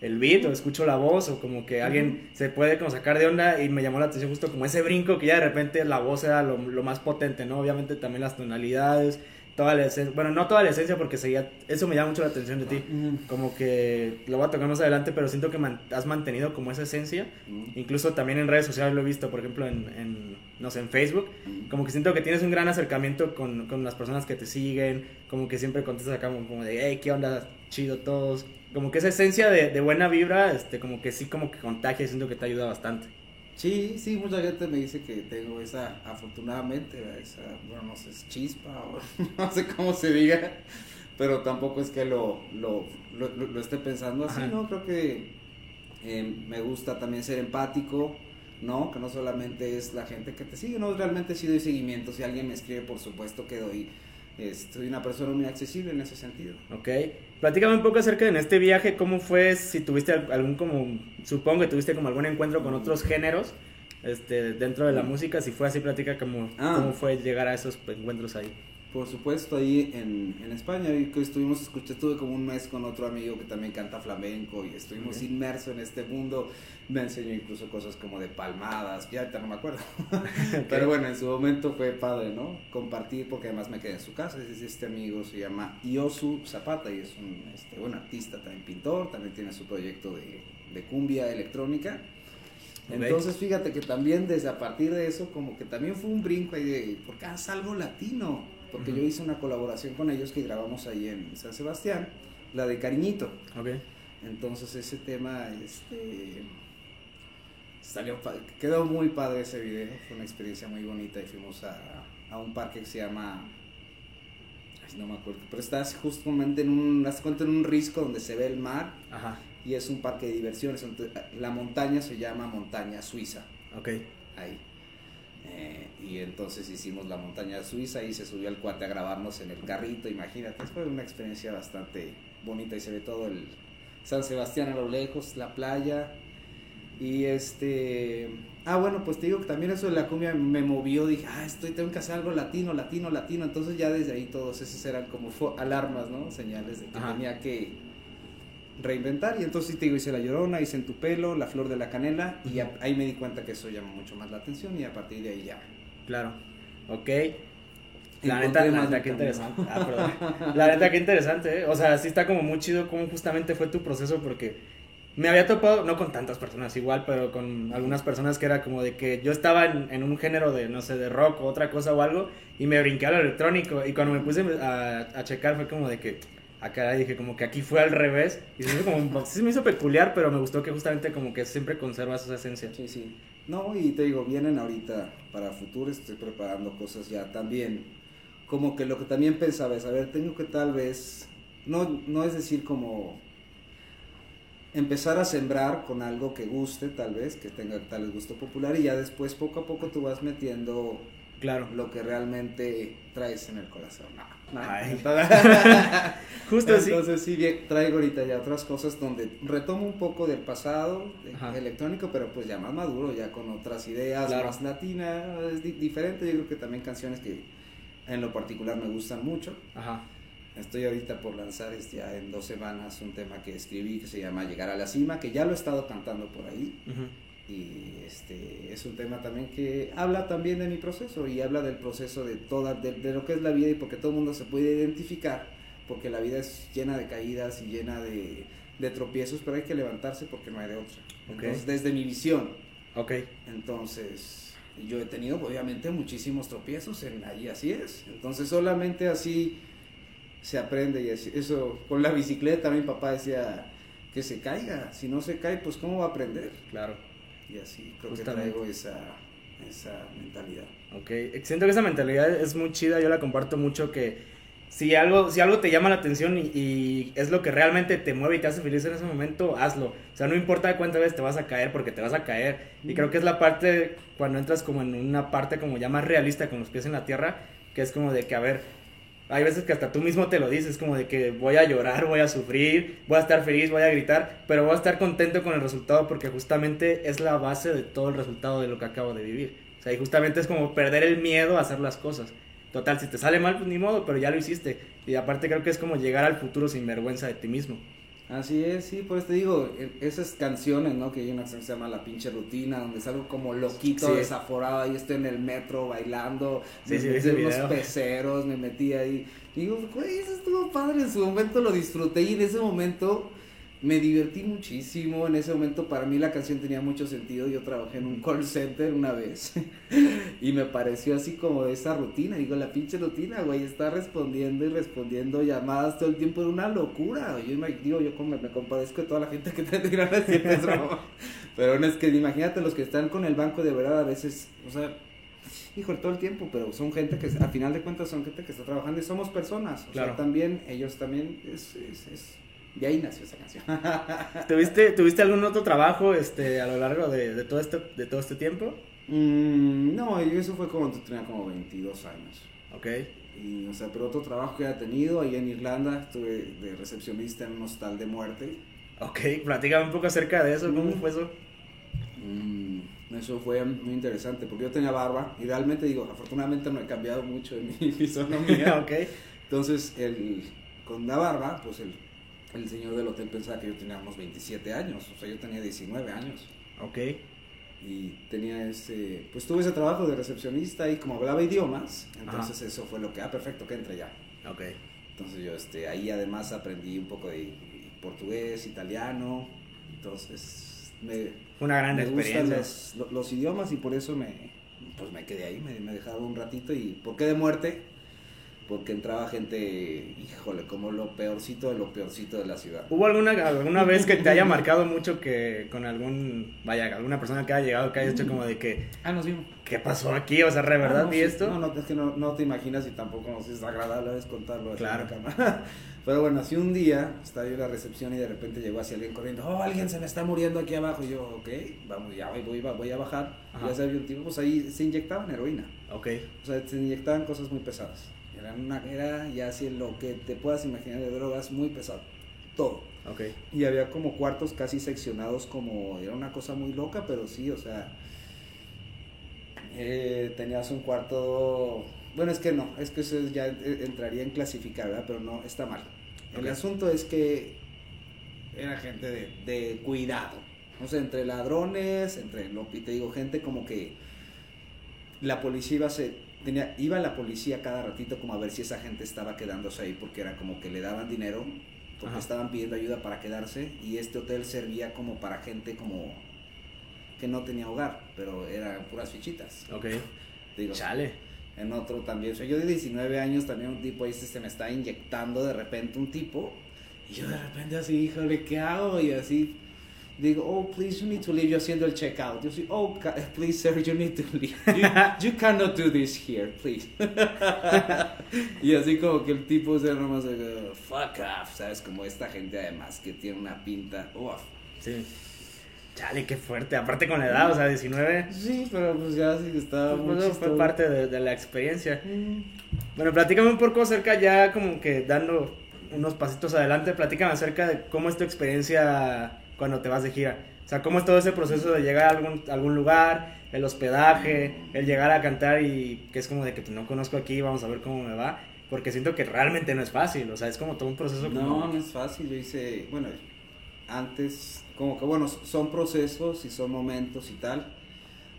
Speaker 1: el, beat, o escucho la voz, o como que alguien se puede como sacar de onda, y me llamó la atención justo como ese brinco, que ya de repente la voz era lo, lo más potente, ¿no? Obviamente también las tonalidades, toda la esencia, bueno, no toda la esencia, porque seguía, eso me llama mucho la atención de ti.
Speaker 2: Mm.
Speaker 1: Como que lo voy a tocar más adelante, pero siento que man- has mantenido como esa esencia. Incluso también en redes sociales lo he visto, por ejemplo, en, en, no sé, en Facebook. Como que siento que tienes un gran acercamiento con, con las personas que te siguen. Como que siempre contestas acá como, como de, hey, ¿qué onda? Chido todos. Como que esa esencia de, de buena vibra, este, como que sí, como que contagia siento que te ayuda bastante.
Speaker 2: Sí, sí, mucha gente me dice que tengo esa, afortunadamente, esa, bueno, no sé, chispa o no sé cómo se diga, pero tampoco es que lo, lo, lo, lo- esté pensando así,
Speaker 1: Ajá.
Speaker 2: ¿no? Creo que eh, me gusta también ser empático, ¿no? Que no solamente es la gente que te sigue, no, realmente sí doy seguimiento, si alguien me escribe, por supuesto que doy, soy una persona muy accesible en ese sentido.
Speaker 1: Ok. Platícame un poco acerca de en este viaje, cómo fue, si tuviste al- algún como, supongo que tuviste como algún encuentro con otros géneros, este, dentro de la música, si fue así, platica como,
Speaker 2: Ah.
Speaker 1: cómo fue llegar a esos encuentros ahí.
Speaker 2: Por supuesto, ahí en, en España, y que estuvimos escuchando, estuve como un mes con otro amigo que también canta flamenco y estuvimos
Speaker 1: Ok.
Speaker 2: inmersos en este mundo. Me enseñó incluso cosas como de palmadas, ya ahorita no me acuerdo. Pero bueno, en su momento fue padre, ¿no? Compartir, porque además me quedé en su casa. Es este amigo se llama Iosu Zapata y es un este, buen artista, también pintor, también tiene su proyecto de, de cumbia electrónica. Entonces, fíjate que también desde a partir de eso, como que también fue un brinco ahí de, ¿por qué haz algo latino? Porque yo hice una colaboración con ellos que grabamos ahí en San Sebastián, la de Cariñito.
Speaker 1: Ok.
Speaker 2: Entonces, ese tema, este. Salió, quedó muy padre ese video, fue una experiencia muy bonita y fuimos a, a un parque que se llama, ay, no me acuerdo, pero estás justamente en un, haz cuenta en un risco donde se ve el mar
Speaker 1: Ajá.
Speaker 2: y es un parque de diversiones, la montaña se llama Montaña Suiza,
Speaker 1: Ok.
Speaker 2: ahí. Eh, y entonces hicimos la montaña suiza y se subió el cuate a grabarnos en el carrito, imagínate, fue una experiencia bastante bonita y se ve todo el San Sebastián a lo lejos, la playa y este... Ah, bueno, pues te digo que también eso de la cumbia me movió, dije, ah, estoy, tengo que hacer algo latino, latino, latino, entonces ya desde ahí todos esos eran como alarmas, ¿no? Señales de que
Speaker 1: Ajá.
Speaker 2: tenía que reinventar y entonces te digo, hice La Llorona, hice En tu pelo, La Flor de la Canela y ya- ahí me di cuenta que eso llama mucho más la atención y a partir de ahí ya.
Speaker 1: Claro. Ok. La neta, la neta, qué interesante. Ah, perdón. La neta, qué interesante, ¿eh? O sea, sí está como muy chido cómo justamente fue tu proceso porque me había topado, no con tantas personas igual, pero con algunas personas que era como de que yo estaba en, en un género de, no sé, de rock o otra cosa o algo y me brinqué al electrónico y cuando me puse a, a checar fue como de que, acá dije como que aquí fue al revés y se me hizo como, sí se me hizo peculiar, pero me gustó que justamente como que siempre conservas esa esencia.
Speaker 2: Sí, sí. No, y te digo, vienen ahorita para futuro, estoy preparando cosas ya también. Como que lo que también pensaba es, a ver, tengo que tal vez, no, no es decir como empezar a sembrar con algo que guste tal vez, que tenga tal vez gusto popular y ya después poco a poco tú vas metiendo
Speaker 1: Claro.
Speaker 2: lo que realmente traes en el corazón.
Speaker 1: Ay. Justo así.
Speaker 2: Entonces sí, bien, traigo ahorita ya otras cosas donde retomo un poco del pasado
Speaker 1: Ajá.
Speaker 2: electrónico, pero pues ya más maduro, ya con otras ideas,
Speaker 1: Claro.
Speaker 2: más latina, es di- diferente. Yo creo que también canciones que en lo particular me gustan mucho.
Speaker 1: Ajá.
Speaker 2: Estoy ahorita por lanzar este, ya en dos semanas un tema que escribí que se llama Llegar a la Cima, que ya lo he estado cantando por ahí. Y este es un tema también que habla también de mi proceso y habla del proceso de toda, de, lo que es la vida y porque todo el mundo se puede identificar, porque la vida es llena de caídas y llena de, de tropiezos, pero hay que levantarse porque no hay de otra. Entonces, desde mi visión.
Speaker 1: Ok.
Speaker 2: Entonces, yo he tenido obviamente muchísimos tropiezos en ahí, así es. Entonces, solamente así se aprende y así, eso con la bicicleta mi papá decía que se caiga, si no se cae pues cómo va a aprender.
Speaker 1: Claro.
Speaker 2: Y así creo que traigo esa, esa mentalidad.
Speaker 1: Ok, siento que esa mentalidad es muy chida, yo la comparto mucho que si algo, si algo te llama la atención y, es lo que realmente te mueve y te hace feliz en ese momento, hazlo. O sea, no importa cuántas veces te vas a caer, porque te vas a caer. Y creo que es la parte, cuando entras como en una parte como ya más realista, con los pies en la tierra, que es como de que, a ver, hay veces que hasta tú mismo te lo dices, como de que voy a llorar, voy a sufrir, voy a estar feliz, voy a gritar, pero voy a estar contento con el resultado porque justamente es la base de todo el resultado de lo que acabo de vivir. O sea, y justamente es como perder el miedo a hacer las cosas. Total, si te sale mal, pues ni modo, pero ya lo hiciste. Y aparte creo que es como llegar al futuro sin vergüenza de ti mismo.
Speaker 2: Así es, sí, pues te digo, e, esas canciones, ¿no? Que hay una canción que se llama La pinche rutina, donde salgo como loquito, desaforado, ahí estoy en el metro bailando, sí, unos peceros, me metí ahí. Y digo, güey, eso estuvo padre, en su momento lo disfruté y en ese momento me divertí muchísimo. En ese momento para mí la canción tenía mucho sentido. Yo trabajé en un call center una vez y me pareció así como esa rutina. Digo, la pinche rutina, güey, está respondiendo y respondiendo llamadas todo el tiempo. Era una locura. Yo me, digo, yo como me compadezco de toda la gente que te tiran así Pero no es que imagínate los que están con el banco de verdad a veces, o sea, hijo, todo el tiempo, pero son gente que a final de cuentas son gente que está trabajando y somos personas. O sea, también ellos también es, es, es de ahí nació esa canción.
Speaker 1: ¿Tuviste, ¿Tuviste algún otro trabajo este, a lo largo de, de todo, este, de todo este tiempo?
Speaker 2: Mm, no, eso fue cuando tenía como 22 años.
Speaker 1: Ok.
Speaker 2: Y, o sea, pero otro trabajo que he tenido, ahí en Irlanda, estuve de recepcionista en un hostal de muerte.
Speaker 1: Ok, platícame un poco acerca de eso, ¿cómo
Speaker 2: mm.
Speaker 1: fue eso?
Speaker 2: Mm, eso fue muy interesante, porque yo tenía barba, y realmente digo, afortunadamente no he cambiado mucho en mi fisonomía.
Speaker 1: ok.
Speaker 2: Entonces, el, con la barba, pues el el señor del hotel pensaba que yo tenía unos 27 años, o sea, yo tenía 19 años.
Speaker 1: Ok.
Speaker 2: Y tenía ese, pues tuve ese trabajo de recepcionista y como hablaba idiomas, entonces eso fue lo que, ah, perfecto, que entre ya.
Speaker 1: Ok.
Speaker 2: Entonces yo, este, ahí además aprendí un poco de portugués, italiano, entonces me...
Speaker 1: Una gran
Speaker 2: me
Speaker 1: experiencia.
Speaker 2: Gustan los, los, idiomas y por eso me, pues me quedé ahí, me, me dejaron un ratito y, ¿por qué de muerte? Porque entraba gente, híjole, como lo peorcito de lo peorcito de la ciudad.
Speaker 1: ¿Hubo alguna, alguna vez que te haya marcado mucho que con algún, vaya, alguna persona que haya llegado que haya hecho como de que...
Speaker 2: Ah, nos vimos.
Speaker 1: ¿Qué pasó aquí? O sea, ¿re verdad
Speaker 2: ah,
Speaker 1: vi esto?
Speaker 2: No, no, es que no, no, te imaginas y tampoco nos es agradable a contarlo
Speaker 1: claro.
Speaker 2: Pero bueno, así un día estaba yo en la recepción y de repente llegó así alguien corriendo, oh, alguien se me está muriendo aquí abajo. Y yo, ok, vamos, ya voy, voy, a bajar. Ya se un tipo, pues ahí se inyectaban heroína.
Speaker 1: Ok.
Speaker 2: O sea, se inyectaban cosas muy pesadas. Era, una, era ya así lo que te puedas imaginar de drogas muy pesado. Todo.
Speaker 1: Okay.
Speaker 2: Y había como cuartos casi seccionados como... Era una cosa muy loca, pero sí, o sea... Eh, tenías un cuarto... Bueno, es que no, es que eso ya entraría en clasificar, ¿verdad? Pero no, está mal. El asunto es que era gente de, de cuidado. O sea, entre ladrones, entre lo que te digo, gente como que la policía iba a ser tenía, iba la policía cada ratito como a ver si esa gente estaba quedándose ahí porque era como que le daban dinero porque estaban pidiendo ayuda para quedarse y este hotel servía como para gente como que no tenía hogar, pero eran puras fichitas.
Speaker 1: Ok.
Speaker 2: Digo,
Speaker 1: Chale.
Speaker 2: En otro también, o sea, yo de 19 años también un tipo ahí se me está inyectando de repente un tipo y yo de repente así, híjole, ¿qué hago? Y así digo, oh, please, you need to leave. Yo haciendo el checkout. Yo soy, oh, please, sir, you need to leave. You, cannot do this here, please. y así como que el tipo se nomás, fuck off, ¿sabes? Como esta gente además que tiene una pinta, uff.
Speaker 1: Sí. Chale, qué fuerte. Aparte con la edad, o sea, 19.
Speaker 2: Sí, pero pues ya sí que estaba
Speaker 1: pues, fue parte de, de, la experiencia. Mm. Bueno, platícame un poco acerca ya como que dando unos pasitos adelante, platícame acerca de cómo es tu experiencia cuando te vas de gira. O sea, cómo es todo ese proceso de llegar a algún, algún lugar, el hospedaje, el llegar a cantar y que es como de que pues, no conozco aquí, vamos a ver cómo me va. Porque siento que realmente no es fácil, o sea, es como todo un proceso.
Speaker 2: No, no es fácil, yo hice, bueno, antes, como que bueno, son procesos y son momentos y tal.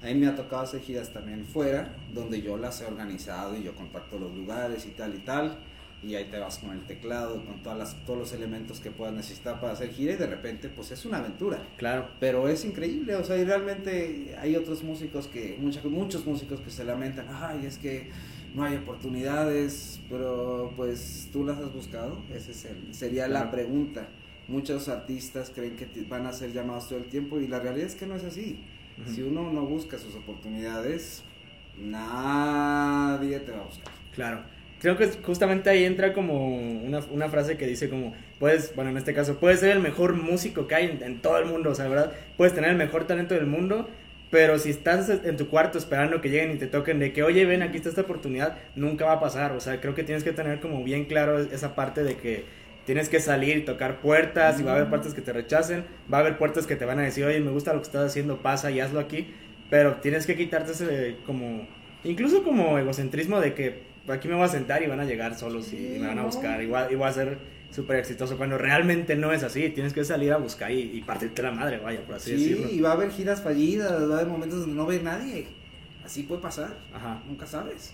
Speaker 2: A mí me ha tocado hacer giras también fuera, donde yo las he organizado y yo contacto los lugares y tal y tal. Y ahí te vas con el teclado, con todas las, todos los elementos que puedas necesitar para hacer gira y de repente pues es una aventura.
Speaker 1: Claro.
Speaker 2: Pero es increíble, o sea, y realmente hay otros músicos que, muchos, muchos músicos que se lamentan, ay, es que no hay oportunidades, pero pues tú las has buscado, esa es el, sería la pregunta. Muchos artistas creen que van a ser llamados todo el tiempo y la realidad es que no es así. Si uno no busca sus oportunidades, nadie te va a buscar.
Speaker 1: Claro. Creo que justamente ahí entra como una, una frase que dice como, puedes, bueno, en este caso, puedes ser el mejor músico que hay en, en, todo el mundo, o sea, ¿verdad? Puedes tener el mejor talento del mundo, pero si estás en tu cuarto esperando que lleguen y te toquen de que, oye, ven, aquí está esta oportunidad, nunca va a pasar, o sea, creo que tienes que tener como bien claro esa parte de que tienes que salir y tocar puertas y va a haber puertas que te rechacen, va a haber puertas que te van a decir, oye, me gusta lo que estás haciendo, pasa y hazlo aquí, pero tienes que quitarte ese como, incluso como egocentrismo de que aquí me voy a sentar y van a llegar solos y, me van a buscar y voy a, ser súper exitoso cuando realmente no es así, tienes que salir a buscar y, y partirte la madre, vaya, por así decirlo.
Speaker 2: Sí, y va a haber giras fallidas, va a haber momentos donde no ve nadie, así puede pasar,
Speaker 1: Ajá.
Speaker 2: nunca sabes.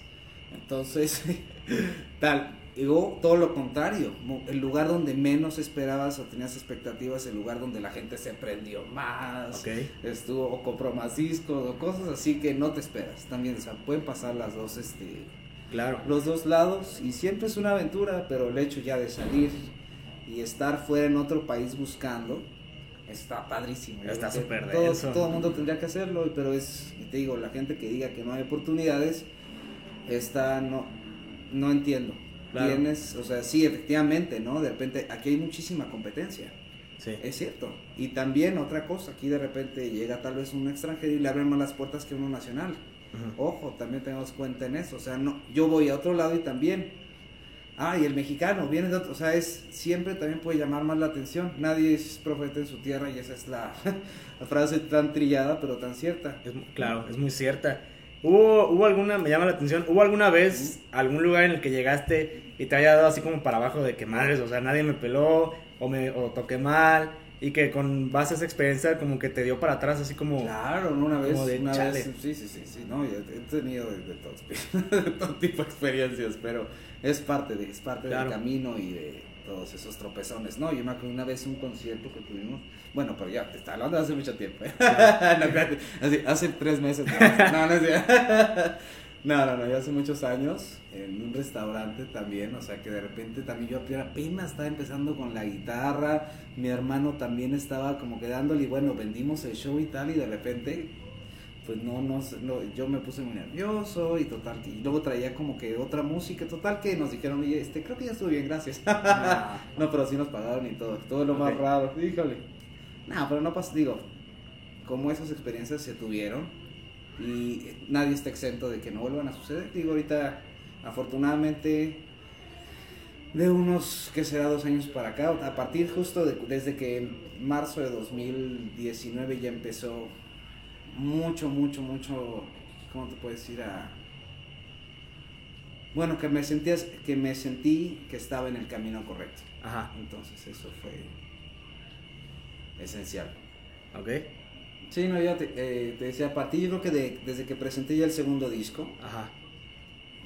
Speaker 2: Entonces, tal, Digo, todo lo contrario, el lugar donde menos esperabas o tenías expectativas, el lugar donde la gente se prendió más,
Speaker 1: okay.
Speaker 2: estuvo o compró más discos o cosas así que no te esperas. También, o sea, pueden pasar las dos, este,
Speaker 1: claro.
Speaker 2: los dos lados y siempre es una aventura, pero el hecho ya de salir y estar fuera en otro país buscando está padrísimo.
Speaker 1: Está súper
Speaker 2: todo, todo el mundo tendría que hacerlo, pero es, te digo, la gente que diga que no hay oportunidades, está, no, no entiendo. Claro. Tienes, o sea, sí, efectivamente, ¿no? De repente, aquí hay muchísima competencia.
Speaker 1: Sí.
Speaker 2: Es cierto. Y también otra cosa, aquí de repente llega tal vez un extranjero y le abren más las puertas que uno nacional.
Speaker 1: Uh -huh.
Speaker 2: Ojo, también tenemos cuenta en eso. O sea, no, yo voy a otro lado y también. Ah, y el mexicano viene de otro. O sea, es siempre también puede llamar más la atención. Nadie es profeta en su tierra y esa es la, la frase tan trillada, pero tan cierta.
Speaker 1: Es, claro, es muy cierta. ¿Hubo, ¿Hubo alguna, me llama la atención, hubo alguna vez algún lugar en el que llegaste y te haya dado así como para abajo de que madres, o sea, nadie me peló o me o toqué mal y que con base a esa experiencia como que te dio para atrás así como
Speaker 2: claro una vez
Speaker 1: de
Speaker 2: una
Speaker 1: chale.
Speaker 2: vez sí sí sí sí no he tenido de, de, todo, de, todo, tipo de experiencias pero es parte de es parte
Speaker 1: claro.
Speaker 2: del camino y de todos esos tropezones no yo me acuerdo una vez un concierto que tuvimos bueno pero ya te está hablando hace mucho tiempo ¿eh? no, hace, hace tres meses no no, no, no, no, no, ya hace muchos años, en un restaurante también, o sea que de repente también yo apenas estaba empezando con la guitarra, mi hermano también estaba como quedándole y bueno, vendimos el show y tal y de repente, pues no, no, no yo me puse muy nervioso y total, y luego traía como que otra música, total que nos dijeron, oye, este, creo que ya estuvo bien, gracias. No, no pero sí nos pagaron y todo, todo lo okay. más raro, híjole. No, pero no pasa, digo, como esas experiencias se tuvieron, y nadie está exento de que no vuelvan a suceder. Digo, ahorita, afortunadamente, de unos, que será dos años para acá, a partir justo de, desde que en marzo de 2019 ya empezó mucho, mucho, mucho, ¿cómo te puedo decir? A, bueno, que me, sentías, que me sentí que estaba en el camino correcto.
Speaker 1: Ajá.
Speaker 2: Entonces eso fue esencial.
Speaker 1: Ok.
Speaker 2: Sí, no, yo te, eh, te, decía, a partir, yo creo que de, desde que presenté ya el segundo disco,
Speaker 1: Ajá.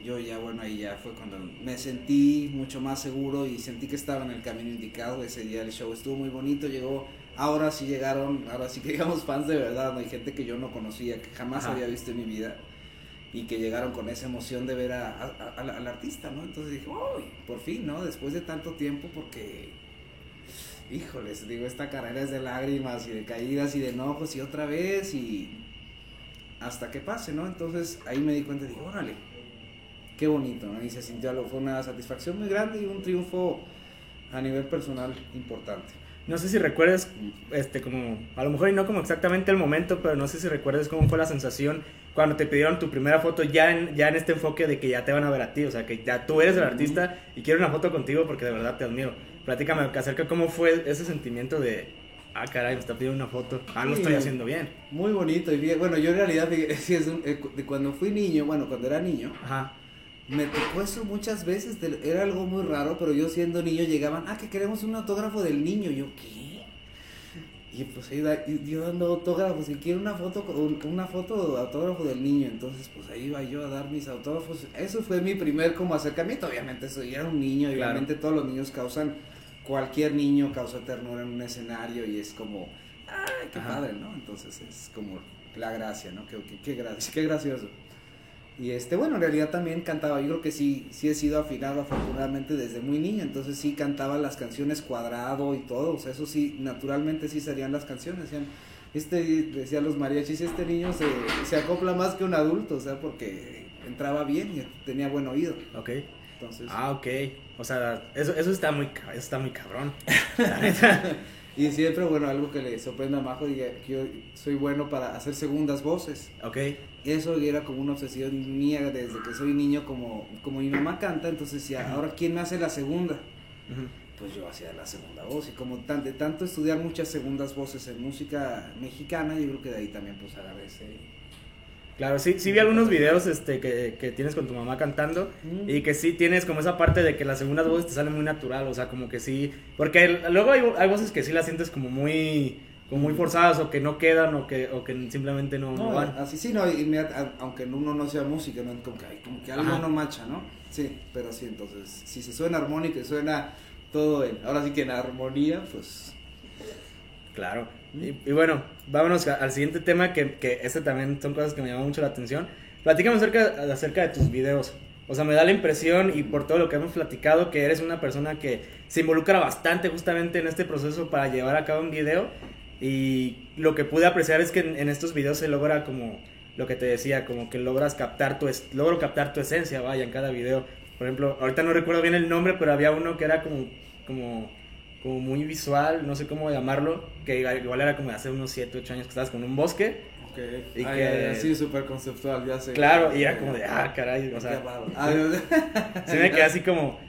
Speaker 2: yo ya, bueno, ahí ya fue cuando me sentí mucho más seguro y sentí que estaba en el camino indicado. Ese día el show estuvo muy bonito, llegó, ahora sí llegaron, ahora sí que digamos fans de verdad, ¿no? hay gente que yo no conocía, que jamás
Speaker 1: Ajá.
Speaker 2: había visto en mi vida y que llegaron con esa emoción de ver a, a, a, al artista, ¿no? Entonces dije, uy, por fin, ¿no? Después de tanto tiempo, porque híjoles, digo, esta carrera es de lágrimas y de caídas y de enojos y otra vez y hasta que pase, ¿no? Entonces ahí me di cuenta y dije, órale, qué bonito, ¿no? Y se sintió algo, fue una satisfacción muy grande y un triunfo a nivel personal importante.
Speaker 1: No sé si recuerdas, este, como, a lo mejor y no como exactamente el momento, pero no sé si recuerdas cómo fue la sensación cuando te pidieron tu primera foto ya en, ya en este enfoque de que ya te van a ver a ti, o sea, que ya tú eres el artista y quiero una foto contigo porque de verdad te admiro. Platícame acerca cómo fue ese sentimiento de, ah, caray, me está pidiendo una foto, ah, lo estoy haciendo bien.
Speaker 2: Muy bonito y bien, bueno, yo en realidad, sí, es un, de cuando fui niño, bueno, cuando era niño,
Speaker 1: Ajá.
Speaker 2: me tocó eso muchas veces, era algo muy raro, pero yo siendo niño llegaban, ah, que queremos un autógrafo del niño, yo, ¿qué? Y pues ahí yo dando autógrafos, y quiero una foto, una foto autógrafo del niño, entonces pues ahí iba yo a dar mis autógrafos, eso fue mi primer como acercamiento, obviamente soy era un niño, y obviamente todos los niños causan, cualquier niño causa ternura en un escenario y es como, ay, qué padre, ¿no? Entonces es como la gracia, ¿no? Qué, qué, qué gracioso. Y este, bueno, en realidad también cantaba, yo creo que sí, sí he sido afinado afortunadamente desde muy niño, entonces sí cantaba las canciones cuadrado y todo, o sea, eso sí, naturalmente sí serían las canciones, decían, este, decía los mariachis, este niño se, se acopla más que un adulto, o sea, porque entraba bien y tenía buen oído.
Speaker 1: Ok. Entonces. Ah, ok. O sea, eso, eso está muy, eso está muy cabrón.
Speaker 2: Y siempre, bueno, algo que le sorprende a Majo, que yo soy bueno para hacer segundas voces.
Speaker 1: Ok.
Speaker 2: Eso era como una obsesión mía desde que soy niño, como, como mi mamá canta, entonces ya, ahora ¿quién me hace la segunda? Pues yo hacía la segunda voz y como tan, de tanto estudiar muchas segundas voces en música mexicana, yo creo que de ahí también pues agarré ese
Speaker 1: Claro, sí, sí vi algunos videos este, que, que tienes con tu mamá cantando y que sí tienes como esa parte de que las segundas voces te salen muy natural, o sea, como que sí, porque luego hay, hay, voces que sí las sientes como muy como muy forzadas o que no quedan o que, o que simplemente no,
Speaker 2: no, van. Así sí, no, aunque uno no sea música, ¿no? como, que, como que algo no macha, ¿no? Sí, pero sí, entonces, si se suena armónico y suena todo en, ahora sí que en armonía, pues...
Speaker 1: Claro. Y, bueno, vámonos al siguiente tema, que, que este también son cosas que me llaman mucho la atención. Platícame acerca, acerca de tus videos. O sea, me da la impresión, y por todo lo que hemos platicado, que eres una persona que se involucra bastante justamente en este proceso para llevar a cabo un video. Y lo que pude apreciar es que en, estos videos se logra como lo que te decía, como que logras captar tu, logro captar tu esencia, vaya, en cada video. Por ejemplo, ahorita no recuerdo bien el nombre, pero había uno que era como, como como muy visual, no sé cómo llamarlo, que igual era como hace unos 7, 8 años que estabas con un bosque.
Speaker 2: Ok, y que... sí, súper conceptual, ya sé.
Speaker 1: Claro, y era como de, ah, caray, o sea... se me quedé así como,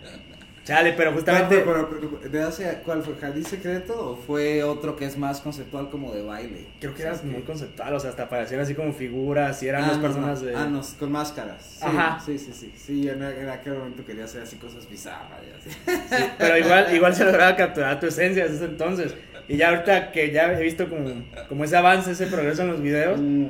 Speaker 1: Chale, pero justamente.
Speaker 2: Pero, ¿de hace, ¿Cuál fue? ¿Jardín Secreto o fue otro que es más conceptual como de baile?
Speaker 1: Creo que era muy conceptual, o sea, hasta parecían así como figuras y eran ah, dos personas de.
Speaker 2: Ah, no, con máscaras. Sí, Ajá. Sí, sí, sí. Sí, en, en, aquel momento quería hacer así cosas bizarras y así.
Speaker 1: Sí, pero igual, igual se lograba capturar tu esencia desde ese entonces. Y ya ahorita que ya he visto como, como ese avance, ese progreso en los videos, mm.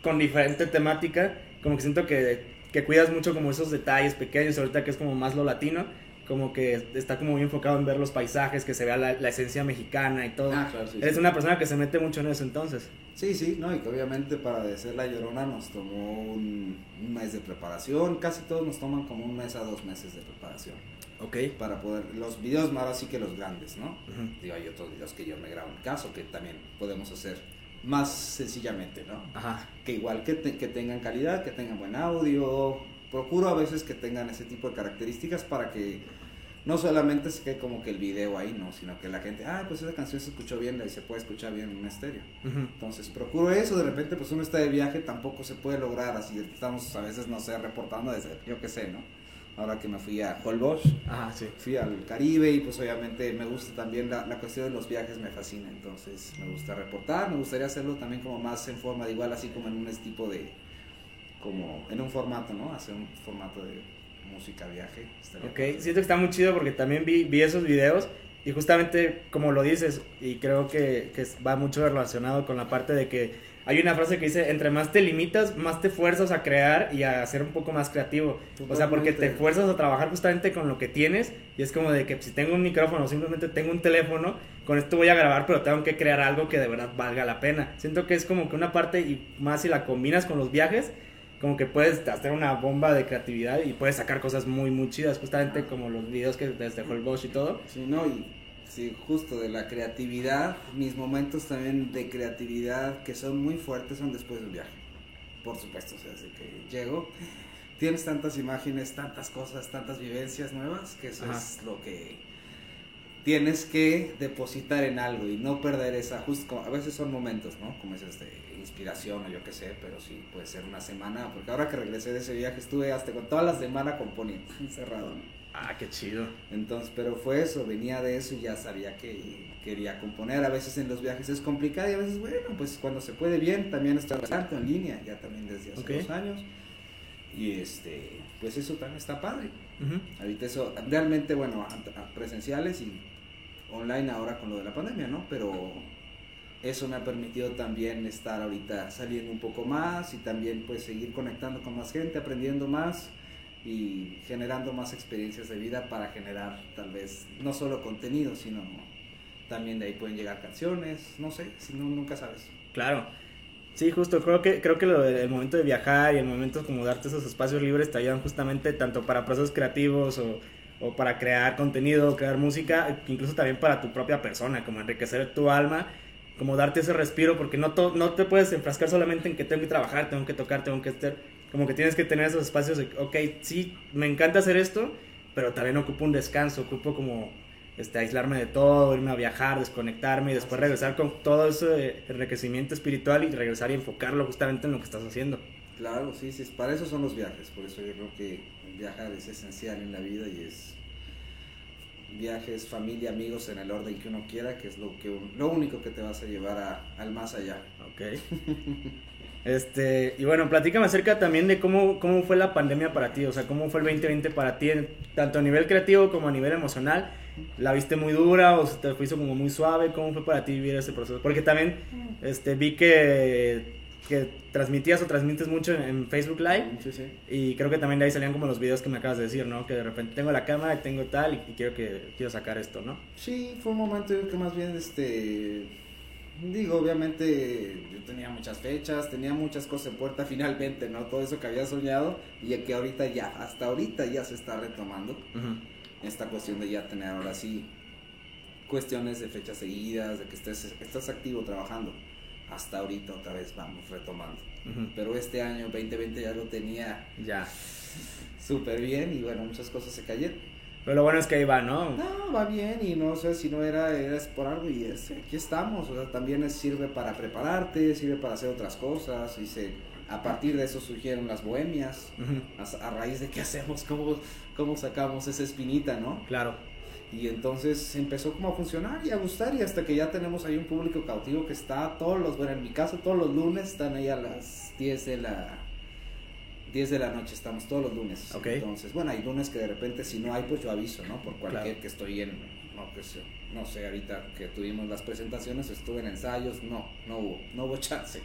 Speaker 1: con diferente temática, como que siento que, que cuidas mucho como esos detalles pequeños, ahorita que es como más lo latino como que está como muy enfocado en ver los paisajes, que se vea la, esencia mexicana y todo. Ah, claro, sí, Eres una persona que se mete mucho en eso entonces.
Speaker 2: Sí, sí, no, y que obviamente para decir la llorona nos tomó un, mes de preparación, casi todos nos toman como un mes a dos meses de preparación.
Speaker 1: Ok.
Speaker 2: Para poder, los videos más así que los grandes, ¿no? Digo, hay otros videos que yo me grabo en caso que también podemos hacer más sencillamente, ¿no?
Speaker 1: Ajá.
Speaker 2: Que igual que, que tengan calidad, que tengan buen audio, procuro a veces que tengan ese tipo de características para que no solamente se quede como que el video ahí, no, sino que la gente, ah, pues esa canción se escuchó bien y se puede escuchar bien en un estéreo. Entonces, procuro eso, de repente pues uno está de viaje, tampoco se puede lograr, así estamos a veces, no sé, reportando desde, yo qué sé, ¿no? Ahora que me fui a Holbox, fui al Caribe y pues obviamente me gusta también la, la, cuestión de los viajes, me fascina, entonces me gusta reportar, me gustaría hacerlo también como más en forma de igual, así como en un tipo de, como en un formato, ¿no? Hacer un formato de música, viaje.
Speaker 1: Ok, siento que está muy chido porque también vi, vi esos videos y justamente como lo dices, y creo que, que, va mucho relacionado con la parte de que hay una frase que dice, entre más te limitas, más te fuerzas a crear y a ser un poco más creativo. O sea, porque te fuerzas a trabajar justamente con lo que tienes y es como de que si tengo un micrófono, simplemente tengo un teléfono, con esto voy a grabar, pero tengo que crear algo que de verdad valga la pena. Siento que es como que una parte y más si la combinas con los viajes, como que puedes hacer una bomba de creatividad y puedes sacar cosas muy, muy chidas, justamente como los videos que desde el Bosch y todo.
Speaker 2: Sí, no, y sí, justo de la creatividad, mis momentos también de creatividad que son muy fuertes son después del viaje. Por supuesto, o sea, desde que llego, tienes tantas imágenes, tantas cosas, tantas vivencias nuevas, que eso es lo que tienes que depositar en algo y no perder esa, justo, a veces son momentos, ¿no? Como es este inspiración o yo qué sé, pero sí puede ser una semana, porque ahora que regresé de ese viaje estuve hasta con toda la semana componiendo, encerrado.
Speaker 1: Ah, qué chido.
Speaker 2: Entonces, pero fue eso, venía de eso y ya sabía que quería componer. A veces en los viajes es complicado y a veces, bueno, pues cuando se puede bien, también está bastante en línea, ya también desde hace dos años. Y este, pues eso también está padre.
Speaker 1: Ujú.
Speaker 2: Ahorita eso, realmente, bueno, a- a- presenciales y online ahora con lo de la pandemia, ¿no? Pero eso me ha permitido también estar ahorita saliendo un poco más y también pues seguir conectando con más gente, aprendiendo más y generando más experiencias de vida para generar tal vez no solo contenido, sino también de ahí pueden llegar canciones, no sé, si no, nunca sabes.
Speaker 1: Claro. Sí, justo, creo que, creo que el momento de viajar y el momento como darte esos espacios libres te ayudan justamente tanto para procesos creativos o, o para crear contenido, crear música, incluso también para tu propia persona, como enriquecer tu alma, como darte ese respiro, porque no, to- no te puedes enfrascar solamente en que tengo que trabajar, tengo que tocar, tengo que estar, como que tienes que tener esos espacios de, ok, sí, me encanta hacer esto, pero también ocupo un descanso, ocupo como este, aislarme de todo, irme a viajar, desconectarme y después regresar con todo ese enriquecimiento espiritual y regresar y enfocarlo justamente en lo que estás haciendo.
Speaker 2: Claro, sí, sí, para eso son los viajes, por eso yo creo que viajar es esencial en la vida y es viajes, familia, amigos en el orden que uno quiera, que es lo que lo único que te vas a llevar a- al más allá.
Speaker 1: Ok. Este, y bueno, platícame acerca también de cómo, cómo fue la pandemia para ti, o sea, cómo fue el 2020 para ti, tanto a nivel creativo como a nivel emocional. ¿La viste muy dura o se te hizo como muy suave? ¿Cómo fue para ti vivir ese proceso? Porque también este, vi que, que transmitías o transmites mucho en, Facebook Live
Speaker 2: Sí, sí.
Speaker 1: y creo que también de ahí salían como los videos que me acabas de decir, ¿no? Que de repente tengo la cámara y tengo tal y, y quiero, que, quiero sacar esto, ¿no?
Speaker 2: Sí, fue un momento que más bien, este, digo, obviamente yo tenía muchas fechas, tenía muchas cosas en puerta finalmente, ¿no? Todo eso que había soñado y que ahorita ya, hasta ahorita ya se está retomando. esta cuestión de ya tener ahora sí cuestiones de fechas seguidas, de que estés, estás activo trabajando. Hasta ahorita otra vez vamos retomando.
Speaker 1: Ujú.
Speaker 2: Pero este año 2020 ya lo tenía
Speaker 1: Ya.
Speaker 2: súper bien y bueno, muchas cosas se cayeron.
Speaker 1: Pero lo bueno es que ahí va, ¿no?
Speaker 2: No, va bien y no sé si no era, era por algo y es, aquí estamos. O sea, también es- sirve para prepararte, sirve para hacer otras cosas y se, a partir de eso surgieron las bohemias.
Speaker 1: Ujú.
Speaker 2: A, a raíz de qué hacemos, cómo, cómo sacamos esa espinita, ¿no?
Speaker 1: Claro.
Speaker 2: Y entonces empezó como a funcionar y a gustar y hasta que ya tenemos ahí un público cautivo que está todos los, bueno, en mi caso todos los lunes están ahí a las 10 de la 10 de la noche, estamos todos los lunes.
Speaker 1: Ok.
Speaker 2: Entonces, bueno, hay lunes que de repente si no hay pues yo aviso, ¿no? Por cualquier
Speaker 1: Claro.
Speaker 2: que estoy en, no, pues, no sé, ahorita que tuvimos las presentaciones, estuve en ensayos, no, no hubo, no hubo chance.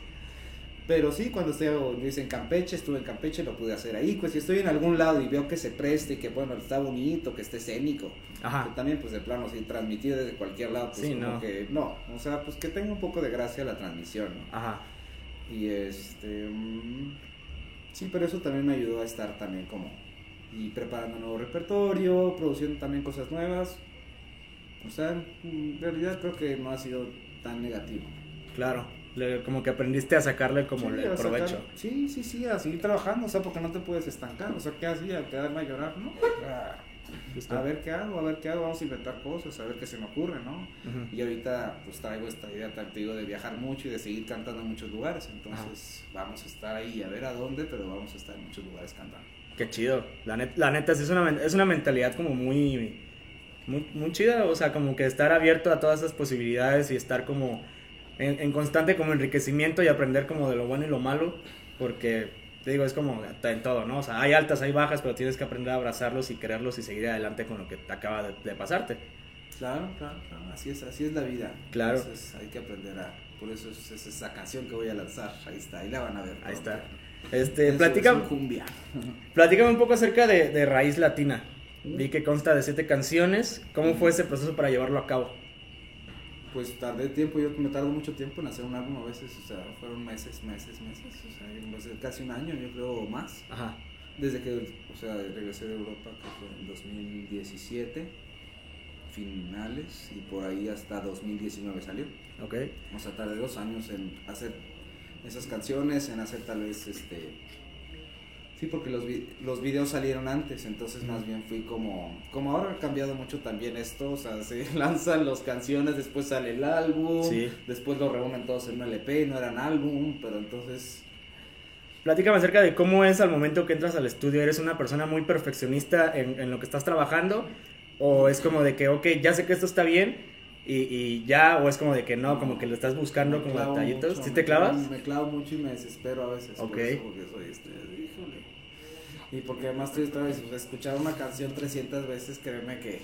Speaker 2: Pero sí, cuando estoy yo hice en Campeche, estuve en Campeche, lo pude hacer ahí. Pues si estoy en algún lado y veo que se preste, y que bueno, está bonito, que esté escénico, que
Speaker 1: Ajá.
Speaker 2: también pues de plano sí transmitir desde cualquier lado pues
Speaker 1: Sí,
Speaker 2: como
Speaker 1: no.
Speaker 2: que no o sea pues que tenga un poco de gracia la transmisión ¿no?
Speaker 1: Ajá.
Speaker 2: y este mm, sí pero eso también me ayudó a estar también como y preparando nuevo repertorio produciendo también cosas nuevas o sea en realidad creo que no ha sido tan negativo
Speaker 1: Claro. Le- como que aprendiste a sacarle como
Speaker 2: Sí,
Speaker 1: el
Speaker 2: sacar-
Speaker 1: provecho.
Speaker 2: sí sí sí a seguir trabajando o sea porque no te puedes estancar o sea qué hacía quedarme a llorar no a ver qué hago a ver qué hago vamos a inventar cosas a ver qué se me ocurre no. Y ahorita pues traigo esta idea, te digo, de viajar mucho y de seguir cantando en muchos lugares. Entonces vamos a estar ahí a ver a dónde, pero vamos a estar en muchos lugares cantando.
Speaker 1: Qué chido. La, net- la neta, es una, es una mentalidad como muy, muy, muy chida. O sea, como que estar abierto a todas esas posibilidades y estar como en, en constante como enriquecimiento y aprender como de lo bueno y lo malo. Porque, te digo, es como en todo, ¿no? O sea, hay altas, hay bajas, pero tienes que aprender a abrazarlos y quererlos y seguir adelante con lo que te acaba de, de pasarte.
Speaker 2: Claro, claro, claro. Así es, así es la vida.
Speaker 1: Claro.
Speaker 2: Entonces hay que aprender a. Por eso es, es esa canción que voy a lanzar. Ahí está, ahí la van a ver.
Speaker 1: Ahí está. Este,
Speaker 2: cumbia.
Speaker 1: platícame un poco acerca de, de Raíz Latina. Vi que consta de siete canciones. ¿Cómo fue ese proceso para llevarlo a cabo?
Speaker 2: Pues tardé tiempo, yo me tardo mucho tiempo en hacer un álbum a veces, o sea, fueron meses, meses, meses, o sea, sé, casi un año, yo creo, o más.
Speaker 1: Ajá.
Speaker 2: Desde que, o sea, regresé de Europa, que fue en 2017, finales, y por ahí hasta 2019 salió.
Speaker 1: Ok.
Speaker 2: O sea, tardé dos años en hacer esas canciones, en hacer tal vez, este... Sí, porque los, vi- los videos salieron antes, entonces más bien fui como... Como ahora ha cambiado mucho también esto, o sea, se lanzan las canciones, después sale el álbum,
Speaker 1: Sí.
Speaker 2: después lo reúnen todos en un LP, no eran álbum, pero entonces...
Speaker 1: Platícame acerca de cómo es al momento que entras al estudio. ¿Eres una persona muy perfeccionista en, en lo que estás trabajando? ¿O es como de que, ok, ya sé que esto está bien y, y ya? ¿O es como de que no, como que le estás buscando
Speaker 2: Me
Speaker 1: como detallitos?
Speaker 2: mucho,
Speaker 1: ¿Sí te clavas?
Speaker 2: clavo- Me clavo mucho y me desespero a veces. por
Speaker 1: Ok.
Speaker 2: eso, porque soy este, híjole. Y porque además tú estás escuchar una canción 300 veces, créeme que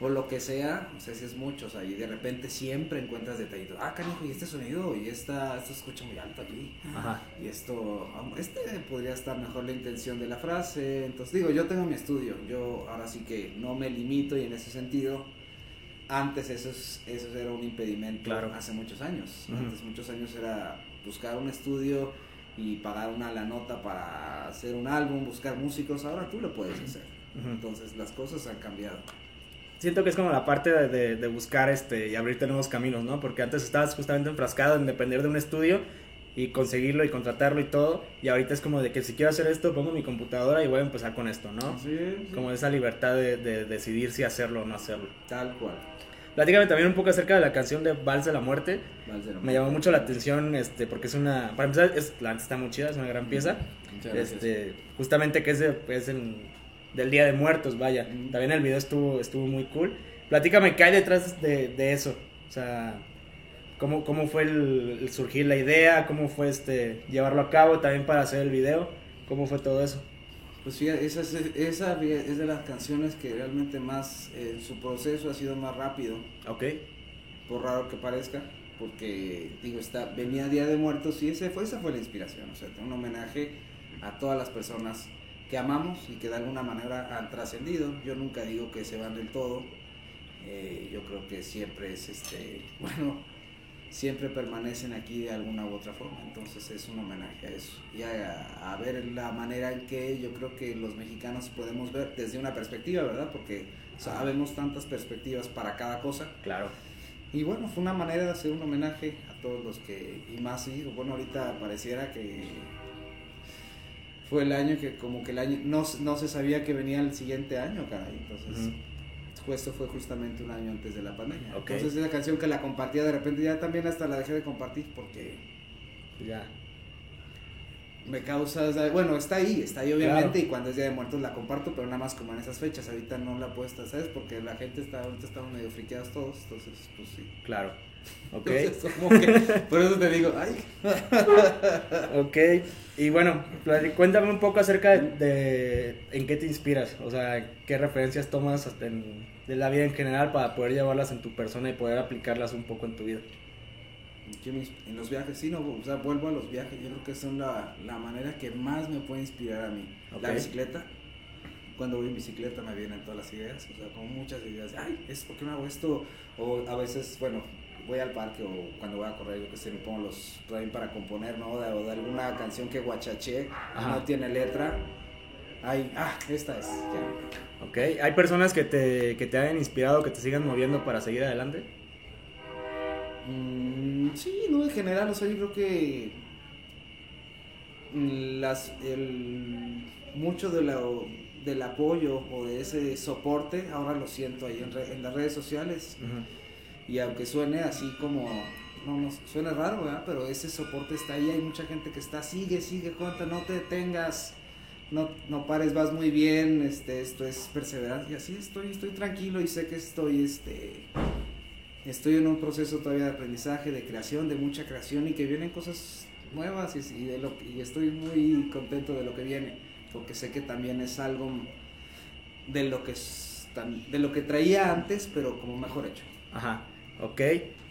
Speaker 2: o lo que sea, no sé si es mucho, o sea, y de repente siempre encuentras detallitos. Ah, canijo, y este sonido, y esta, esto se escucha muy alto aquí.
Speaker 1: Ajá.
Speaker 2: Y esto, este podría estar mejor la intención de la frase. Entonces, digo, yo tengo mi estudio, yo ahora sí que no me limito y en ese sentido, antes eso, es, eso era un impedimento
Speaker 1: Claro.
Speaker 2: hace muchos años. Antes muchos años era buscar un estudio y pagar una la nota para hacer un álbum, buscar músicos, ahora tú lo puedes hacer. Entonces las cosas han cambiado.
Speaker 1: Siento que es como la parte de, de- de buscar este y abrirte nuevos caminos, ¿no? Porque antes estabas justamente enfrascado en depender de un estudio y conseguirlo y contratarlo y todo. Y ahorita es como de que si quiero hacer esto, pongo mi computadora y voy a empezar con esto, ¿no?
Speaker 2: Sí, sí.
Speaker 1: Como esa libertad de, de decidir si hacerlo o no hacerlo.
Speaker 2: Tal cual.
Speaker 1: Platícame también un poco acerca de la canción de Vals de la Muerte.
Speaker 2: Vals de la
Speaker 1: Me llamó mucho la atención este porque es una... Para empezar, es, la está muy chida, es una gran pieza.
Speaker 2: Muchas gracias.
Speaker 1: Este, justamente que es, de- es en- del Día de Muertos, vaya. También el video estuvo, estuvo muy cool. Platícame, ¿qué hay detrás de, de eso? O sea, ¿cómo, cómo fue el, el surgir la idea? ¿Cómo fue este llevarlo a cabo también para hacer el video? ¿Cómo fue todo eso?
Speaker 2: Pues fíjate, esa, es- esa es de las canciones que realmente más, eh, su proceso ha sido más rápido,
Speaker 1: Ok.
Speaker 2: por raro que parezca, porque digo, está, venía Día de Muertos y ese fue, esa fue la inspiración, o sea, un homenaje a todas las personas que amamos y que de alguna manera han trascendido. Yo nunca digo que se van del todo, eh, yo creo que siempre es, este, bueno, siempre permanecen aquí de alguna u otra forma, entonces es un homenaje a eso y a, a ver la manera en que yo creo que los mexicanos podemos ver desde una perspectiva, ¿verdad? Porque sabemos tantas perspectivas para cada cosa.
Speaker 1: Claro.
Speaker 2: Y bueno, fue una manera de hacer un homenaje a todos los que, y más, sí, bueno, ahorita pareciera que fue el año que como que el año, no, no se sabía que venía el siguiente año, caray, entonces, esto fue justamente un año antes de la pandemia. Entonces esa canción que la compartía de repente, ya también hasta la dejé de compartir porque
Speaker 1: Ya.
Speaker 2: me causa, bueno, está ahí, está ahí obviamente,
Speaker 1: Claro.
Speaker 2: y cuando es Día de Muertos la comparto, pero nada más como en esas fechas, ahorita no la puedo estar, ¿sabes? Porque la gente está, ahorita estamos medio friqueados todos, entonces, pues sí.
Speaker 1: Claro. Ok.
Speaker 2: Entonces, como que, por eso te digo, ay,
Speaker 1: Ok, y bueno, cuéntame un poco acerca de, de en qué te inspiras, o sea, qué referencias tomas hasta en- de la vida en general para poder llevarlas en tu persona y poder aplicarlas un poco en tu vida.
Speaker 2: en los viajes, sí, no, o sea, vuelvo a los viajes, yo creo que son la, la manera que más me puede inspirar a mí. La bicicleta, cuando voy en bicicleta me vienen todas las ideas, o sea, como muchas ideas, ay, es porque no hago esto, o a veces, bueno, voy al parque o cuando voy a correr, yo que sé, me pongo los también para componer, ¿no? De- o de alguna canción que guachaché, no tiene letra, ay, ah, esta es, ya.
Speaker 1: Ok, ¿hay personas que te, que te hayan inspirado, que te sigan moviendo para seguir adelante?
Speaker 2: Mm, sí, no, en general, o sea, yo creo que las, el, mucho de la, del apoyo o de ese soporte, ahora lo siento ahí en, re- en las redes sociales. Y aunque suene así como, no, no, suena raro, ¿verdad? Pero ese soporte está ahí, hay mucha gente que está, sigue, sigue, cuenta, no te detengas, no, no pares, vas muy bien, este, esto es perseverancia. Y así estoy, estoy tranquilo y sé que estoy, este, estoy en un proceso todavía de aprendizaje, de creación, de mucha creación y que vienen cosas nuevas y, de lo, estoy muy contento de lo que viene, porque sé que también es algo de lo que, de lo que traía antes, pero como mejor hecho.
Speaker 1: Ajá, ok.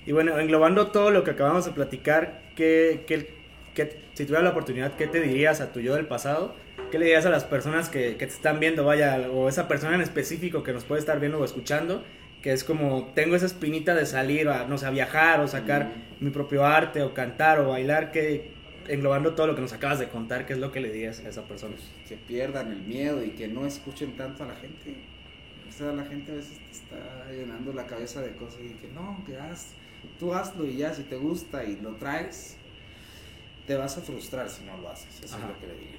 Speaker 1: Y bueno, englobando todo lo que acabamos de platicar, ¿qué, qué, qué- si tuvieras la oportunidad, ¿qué te dirías a tu yo del pasado? ¿Qué le dirías a las personas que, que te están viendo, vaya, o esa persona en específico que nos puede estar viendo o escuchando? Que es como, tengo esa espinita de salir, a, no sé, a viajar o sacar mi propio arte o cantar o bailar, que englobando todo lo que nos acabas de contar, ¿qué es lo que le dirías a esa persona?
Speaker 2: que pierdan el miedo y que no escuchen tanto a la gente. O sea, la gente a veces te está llenando la cabeza de cosas y que no, que haz, tú hazlo y ya, si te gusta y lo traes, te vas a frustrar si no lo haces. Eso
Speaker 1: Ajá.
Speaker 2: es lo que le digo.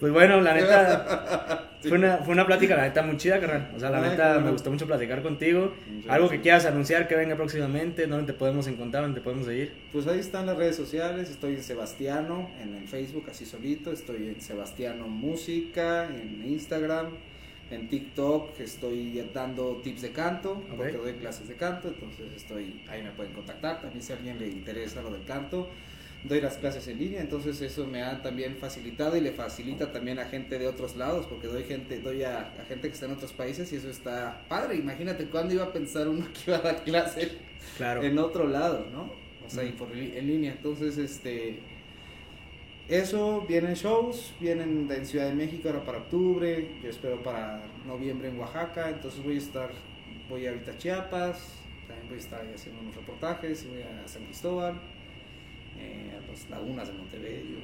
Speaker 1: Pues bueno, la neta, fue una, fue una plática, la neta, muy chida, carnal. O sea, la
Speaker 2: Ay,
Speaker 1: neta, me gustó mucho platicar contigo.
Speaker 2: Muchas
Speaker 1: Algo que quieras anunciar que venga próximamente, ¿dónde te podemos encontrar, dónde te podemos seguir?
Speaker 2: Pues ahí están las redes sociales, estoy en Sebastiano, en el Facebook así solito, estoy en Sebastiano Música, en Instagram, en TikTok, estoy dando tips de canto, porque doy clases de canto, entonces estoy, ahí me pueden contactar, también si a alguien le interesa lo del canto, doy las clases en línea, entonces eso me ha también facilitado y le facilita también a gente de otros lados, porque doy gente, doy a, a gente que está en otros países y eso está padre. Imagínate cuándo iba a pensar uno que iba a dar clase
Speaker 1: Claro.
Speaker 2: en otro lado, ¿no? O sea, y por en línea. Entonces, este, eso, vienen shows, vienen de- en Ciudad de México ahora para octubre, yo espero para noviembre en Oaxaca, entonces voy a estar, voy ahorita a Chiapas, también voy a estar ahí haciendo unos reportajes, voy a San Cristóbal, eh, a las lagunas de Montevideo.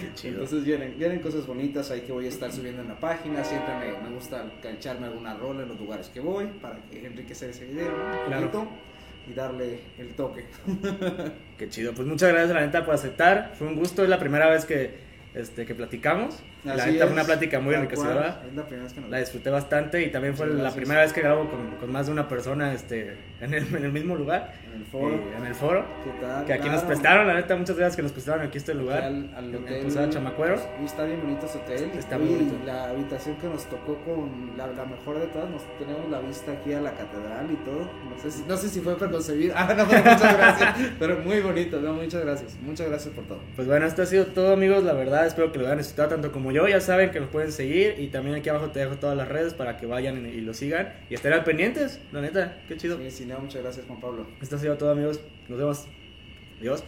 Speaker 1: Qué chido.
Speaker 2: Entonces vienen, vienen cosas bonitas ahí que voy a estar subiendo en la página. Siempre me, me gusta echarme alguna rola en los lugares que voy para que enriquecer ese video, ¿no? Un
Speaker 1: Claro.
Speaker 2: Y darle el toque.
Speaker 1: Qué chido. Pues muchas gracias, la neta, por aceptar. Fue un gusto. Es la primera vez que, este, que platicamos. La neta fue una plática muy enriquecedora.
Speaker 2: Es la primera vez que nos
Speaker 1: La disfruté bastante y también fue
Speaker 2: Muchas
Speaker 1: la
Speaker 2: gracias.
Speaker 1: primera vez que grabo con, con más de una persona este, en, el, en el mismo lugar.
Speaker 2: en el foro.
Speaker 1: eh, en el foro.
Speaker 2: ¿Qué tal?
Speaker 1: Que aquí nos prestaron, la neta, muchas gracias que nos prestaron aquí este lugar.
Speaker 2: Al, al
Speaker 1: en
Speaker 2: hotel.
Speaker 1: Posada Chamacuero.
Speaker 2: Y está bien bonito ese hotel.
Speaker 1: Está muy
Speaker 2: y
Speaker 1: bonito.
Speaker 2: La habitación que nos tocó con la, la mejor de todas, nos tenemos la vista aquí a la catedral y todo. No sé si, no sé si fue preconcebido. Ah, no, pero muchas gracias. pero muy bonito, no, muchas gracias. Muchas gracias por todo.
Speaker 1: Pues bueno, esto ha sido todo, amigos. La verdad, espero que lo hayan disfrutado tanto como yo. Ya saben que nos pueden seguir y también aquí abajo te dejo todas las redes para que vayan y lo sigan y estén al pendientes. La neta, qué chido.
Speaker 2: Sí, sí, no, muchas gracias, Juan Pablo.
Speaker 1: Esto ha sido todo, amigos. Nos vemos. Adiós.